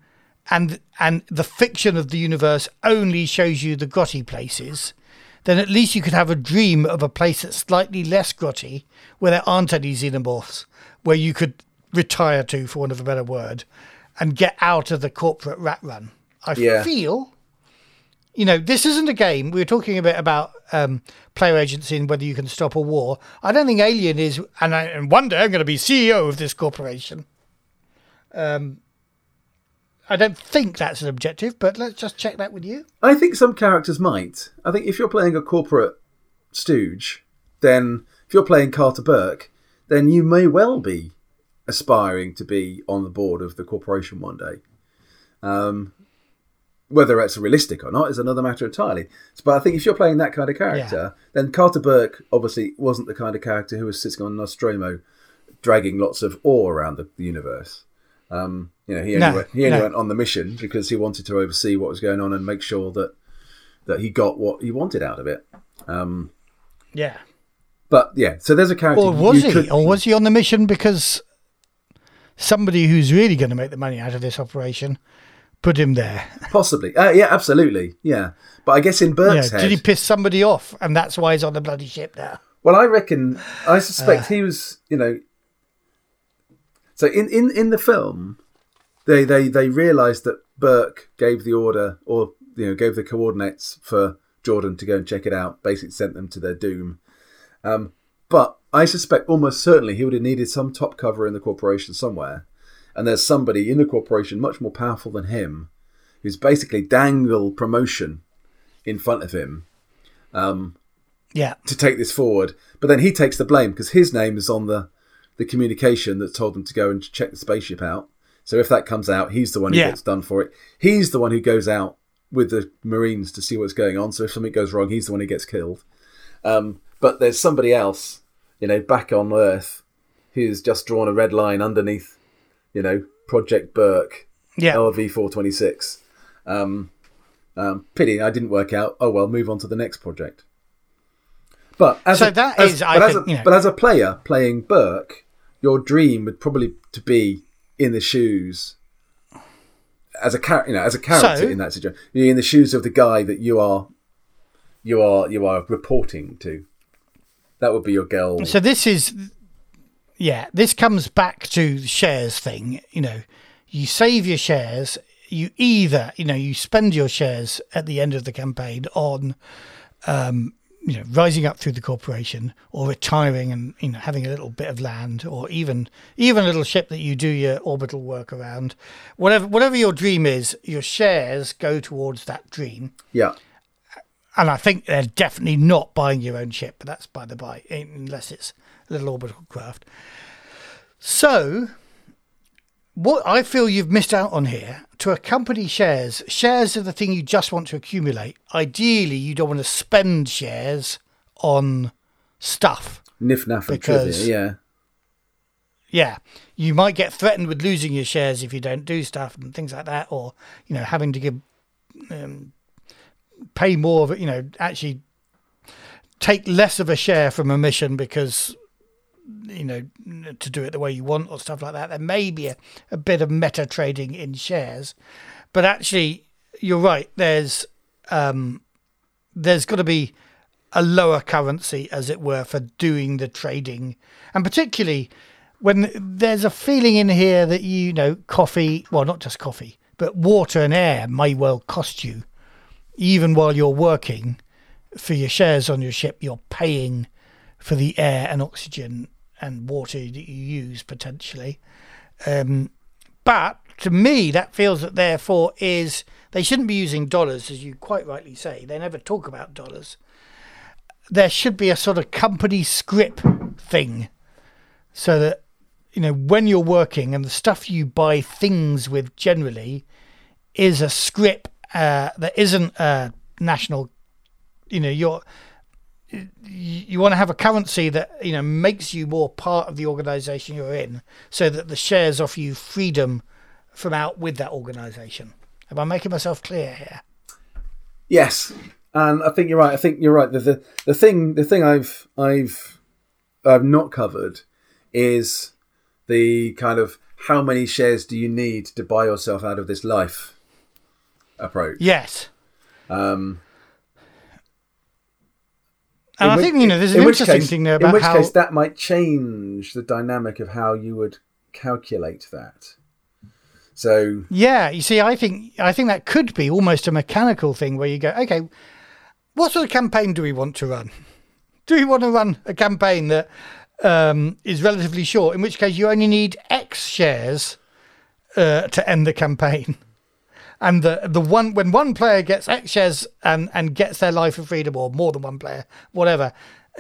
and and the fiction of the universe only shows you the grotty places then at least you could have a dream of a place that's slightly less grotty where there aren't any xenomorphs where you could retire to for want of a better word and get out of the corporate rat run. I Yeah. feel you know, this isn't a game. We were talking a bit about um, player agency and whether you can stop a war. I don't think Alien is, and, I, and one day I'm going to be CEO of this corporation. Um, I don't think that's an objective, but let's just check that with you. I think some characters might. I think if you're playing a corporate stooge, then if you're playing Carter Burke, then you may well be aspiring to be on the board of the corporation one day. Um, whether that's realistic or not is another matter entirely. But I think if you're playing that kind of character, then Carter Burke obviously wasn't the kind of character who was sitting on Nostromo dragging lots of ore around the, the universe. Um, you know, he only, No, went, he only no. went on the mission because he wanted to oversee what was going on and make sure that that he got what he wanted out of it. Um, Yeah. but yeah, so there's a character. Or was he? could- Or was he on the mission because somebody who's really going to make the money out of this operation put him there? possibly? Uh, yeah, absolutely. Yeah, but I guess in Burke's head, did he piss somebody off and that's why he's on the bloody ship now? Well, I reckon, I suspect Uh. he was, you know. So in, in, in the film, they they they realised that Burke gave the order, or you know, gave the coordinates for Jorden to go and check it out. Basically, sent them to their doom. Um, but I suspect almost certainly he would have needed some top cover in the corporation somewhere, and there's somebody in the corporation much more powerful than him, who's basically dangle promotion in front of him Yeah. to take this forward. But then he takes the blame because his name is on the the communication that told them to go and check the spaceship out. So if that comes out, he's the one who Yeah. gets done for it. He's the one who goes out with the Marines to see what's going on. So if something goes wrong, he's the one who gets killed. Um, but there's somebody else, you know, back on Earth who's just drawn a red line underneath, you know, Project Burke, Yeah. LV four twenty six. Um, um, pity I didn't work out. Oh well, move on to the next project. But as So a, that as, is, but as think, a, you know- but as a player playing Burke, your dream would probably to be in the shoes as a character, you know, as a character So- in that situation. You're in the shoes of the guy that you are, you are, you are reporting to. That would be your goal. So this is, yeah, this comes back to the shares thing. You know, you save your shares. You either, you know, you spend your shares at the end of the campaign on, um, you know, rising up through the corporation or retiring and you know having a little bit of land or even even a little ship that you do your orbital work around. Whatever whatever your dream is, your shares go towards that dream yeah, and I think they're definitely not buying your own ship, but that's by the by, unless it's little orbital craft. So, what I feel you've missed out on here to accompany shares, shares are the thing you just want to accumulate. Ideally, you don't want to spend shares on stuff. Nif Naf and Because- trivia. Yeah, Yeah, you might get threatened with losing your shares if you don't do stuff and things like that, or you know having to give um, pay more of it. You know, actually take less of a share from a mission because you know to do it the way you want or stuff like that. There may be a, a bit of meta trading in shares, but actually you're right. There's um, there's got to be a lower currency, as it were, for doing the trading, and particularly when there's a feeling in here that you know coffee, well, not just coffee, but water and air may well cost you, even while you're working for your shares on your ship. You're paying for the air and oxygen and water that you use potentially. Um, but to me, that feels that therefore is they shouldn't be using dollars, as you quite rightly say. They never talk about dollars. There should be a sort of company script thing, so that you know when you're working and the stuff you buy things with generally is a script uh, that isn't a national. You know, you're you, want to have a currency that you know makes you more part of the organisation you're in, so that the shares offer you freedom from out with that organisation. Am I making myself clear here? yes, and I think you're right. I think you're right. The the, the thing the thing I've I've I've not covered is the kind of how many shares do you need to buy yourself out of this life approach. Yes. Um, And in I which- think you know there's in an which interesting case- thing there in about which how case that might change the dynamic of how you would calculate that. So Yeah, you see, I think I think that could be almost a mechanical thing where you go, okay, what sort of campaign do we want to run? Do we want to run a campaign that um, is relatively short, in which case you only need X shares uh, to end the campaign, and the the one when one player gets X shares and and gets their life of freedom, or more than one player, whatever,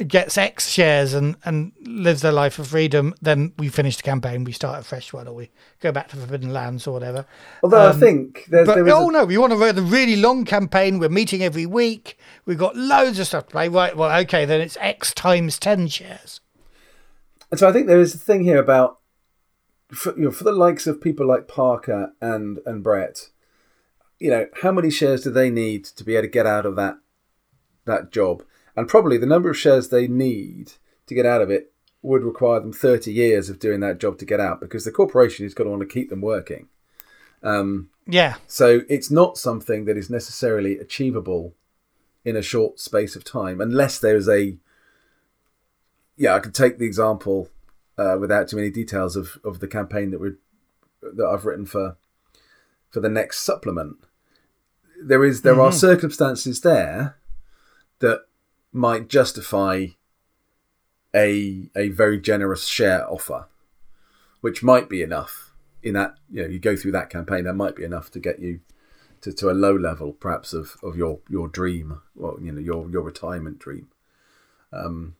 gets X shares and and lives their life of freedom, then we finish the campaign, we start a fresh one, or we go back to Forbidden Lands or whatever. although I um, think there's But there is oh a, no, we want to run a really long campaign. We're meeting every week. We've got loads of stuff to play. Right, well, okay, then it's X times ten shares. and so I think there is a thing here about for, you know for the likes of people like Parker and and Brett, you know how many shares do they need to be able to get out of that that job, and probably the number of shares they need to get out of it would require them 30 years of doing that job to get out because the corporation is going to want to keep them working. Um, Yeah, So it's not something that is necessarily achievable in a short space of time, unless there is a. Yeah, I could take the example uh, without too many details of, of the campaign that we that I've written for for the next supplement. There is there are circumstances there that might justify a a very generous share offer, which might be enough in that you know you go through that campaign that might be enough to get you to, to a low level perhaps of, of your your dream well you know your your retirement dream. Um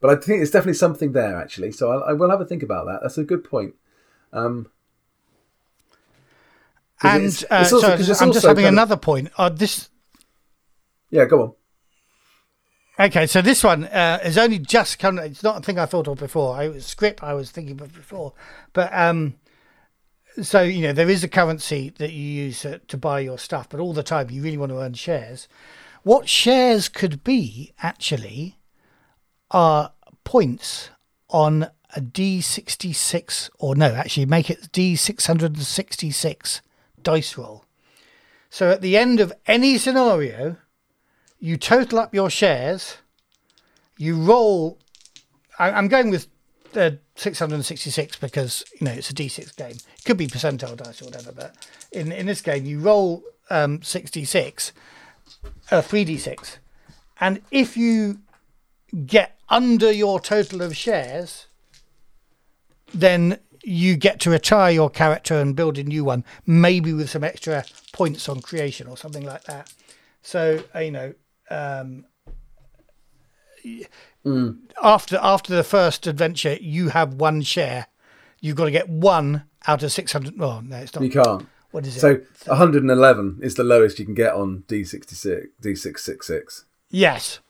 but I think it's definitely something there actually. So I, I will have a think about that. That's a good point. Um and it's- uh, it's also- so I'm just having kind of- another point. Uh, this yeah go on okay, so this one uh, is only just come. It's not a thing I thought of before. I was script I was thinking of before, but um, so you know there is a currency that you use uh, to buy your stuff, but all the time you really want to earn shares. What shares could be actually are points on a D66, or no, actually make it D666 dice roll. So at the end of any scenario, you total up your shares, you roll. I, I'm going with the 666 because you know it's a D6 game. It could be percentile dice or whatever, but in in this game you roll um, 66, uh, 3d6, and if you get under your total of shares, then you get to retire your character and build a new one, maybe with some extra points on creation or something like that. So uh, you know, um, after after the first adventure, you have one share. You've got to get one out of six hundred. Oh no, it's not. You can't. What is it? So 111 is the lowest you can get on D66, D666. yes,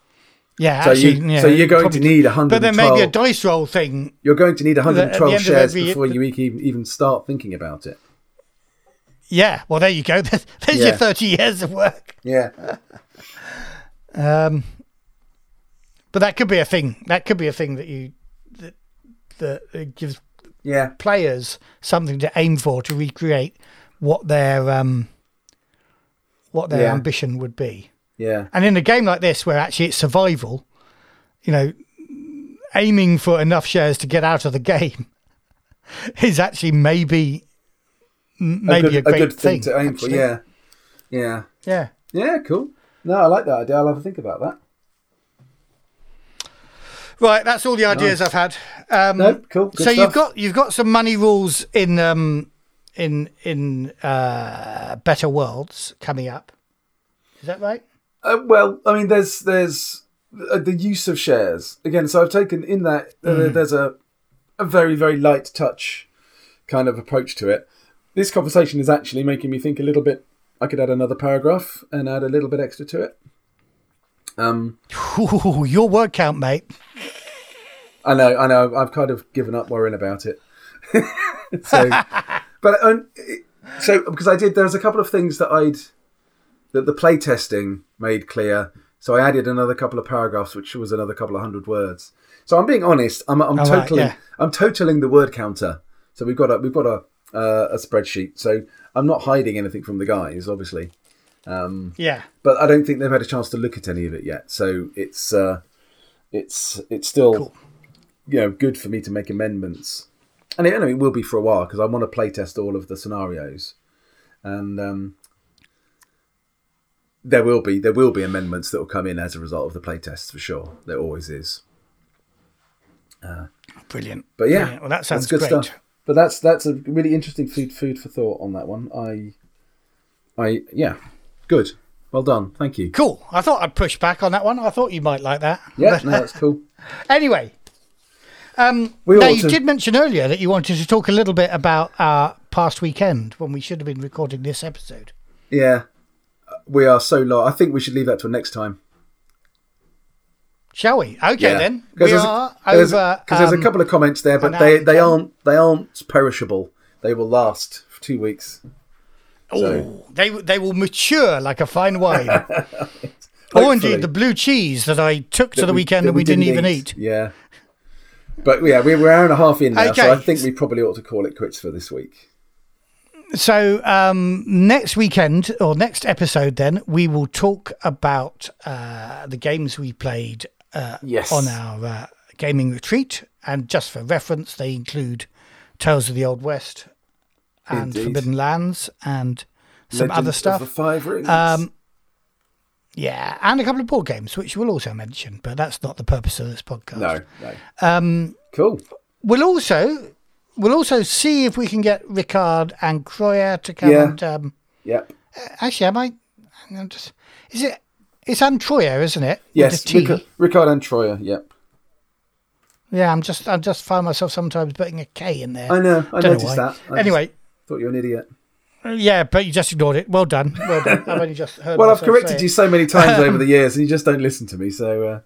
yeah. So, actually, you, yeah, so you're going probably- to need 112. But then maybe a dice roll thing. you're going to need at the 112 shares every- before you even even start thinking about it. Yeah. Well, there you go. There's, there's your thirty years of work. Yeah. Um, but that could be a thing. That could be a thing that you that that gives Yeah. players something to aim for to recreate what their um what their Yeah. ambition would be. Yeah. And in a game like this, where actually it's survival, you know, aiming for enough shares to get out of the game is actually maybe maybe a, good, great good thing, thing, to aim actually. for. Yeah. Yeah. yeah. Yeah, cool. No, I like that idea. I'll have a think about that. Right, that's all the ideas I've had. Um, No, cool. Good so you've got you've got some money rules in um in in uh, Better Worlds coming up. Is that right? Uh, well, I mean, there's there's uh, the use of shares again. So I've taken in that uh, there's a a very very light touch kind of approach to it. This conversation is actually making me think a little bit. I could add another paragraph and add a little bit extra to it. Um, Ooh, your word count, mate. I know, I know. I've kind of given up worrying about it. so, but um, so because I did, there was a couple of things that I'd that the play testing made clear. So I added another couple of paragraphs, which was another couple of hundred words. So I'm being honest. I'm I'm Oh, right, totally yeah. I'm totaling the word counter. So we've got a we've got a uh, a spreadsheet. So I'm not hiding anything from the guys, obviously. Um, Yeah. But I don't think they've had a chance to look at any of it yet. So it's uh, it's it's still Cool. you know good for me to make amendments, and it, know, it will be for a while because I want to play test all of the scenarios, and um, there will be there will be amendments that will come in as a result of the play tests for sure. There always is. Brilliant. But yeah, Brilliant. Well, that sounds that's good great. stuff. But that's that's a really interesting food food for thought on that one. I, I yeah, good. Well done. Thank you. Cool. I thought I'd push back on that one. I thought you might like that. Yeah, no, that's cool. Anyway, um, now you to- did mention earlier that you wanted to talk a little bit about our past weekend when we should have been recording this episode. Yeah, we are so low. I think we should leave that till next time. Shall we? Okay Yeah. then. We there's a- are there's over. 'cause there's a um, couple of comments there, but they, they aren't they aren't perishable. They will last for two weeks. Oh, they they will mature like a fine wine. or Hopefully. indeed the blue cheese that I took to the we- weekend that and we didn't, even eat. Yeah, but yeah, we're, we're an hour and a half in now, so I think we probably ought to call it quits for this week. So um, next weekend or next episode, then we will talk about uh, the games we played uh, Yes. on our uh, gaming retreat, and just for reference, they include Tales of the Old West and Indeed. Forbidden Lands and some Legend other stuff. the Five Rings. Um, yeah, and a couple of board games, which we'll also mention, but that's not the purpose of this podcast. no, no. Um, Cool. we'll also we'll also see if we can get Rickard and Croyer to come Yeah. and. Um, Yep. actually, am I? I'm just, is it? It's Antroia, isn't it? Yes, the T. Rica- Rickard Antroia. Yep. Yeah, I'm just. I just find myself sometimes putting a K in there. I know. I Don't know noticed why. that. I anyway, thought you were an idiot. yeah, but you just ignored it. Well done. Well done. I've only just heard. Well, I've corrected you so many times over the years, and you just don't listen to me. So, uh,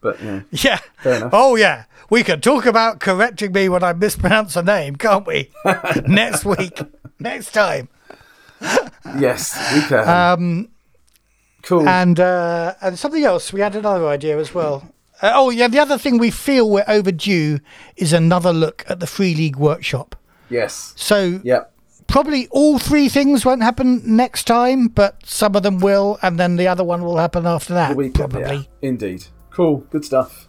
but yeah, Yeah. Fair enough. Oh yeah, we can talk about correcting me when I mispronounce a name, can't we? Next week, next time. yes, we can. Um, cool. and uh, and something else. We had another idea as well. Uh, oh, yeah. The other thing we feel we're overdue is another look at the Free League Workshop. Yes. So Yep. probably all three things won't happen next time, but some of them will, and then the other one will happen after that. Probably. Yeah, indeed. Cool. Good stuff.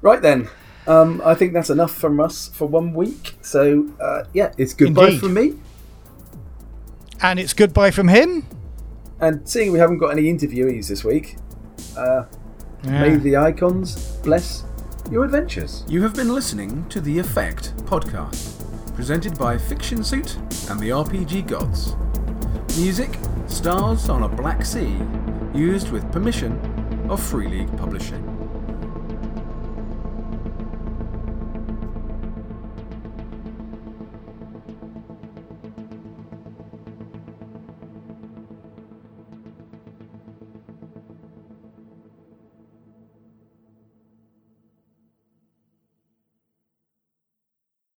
Right then. Um, I think that's enough from us for one week. So uh, yeah, it's goodbye Indeed. from me. And it's goodbye from him. And seeing we haven't got any interviewees this week, uh, may the icons bless your adventures. You have been listening to The Effect podcast, presented by Fiction Suit and the RPG Gods. Music, Stars on a Black Sea, used with permission of Free League Publishing.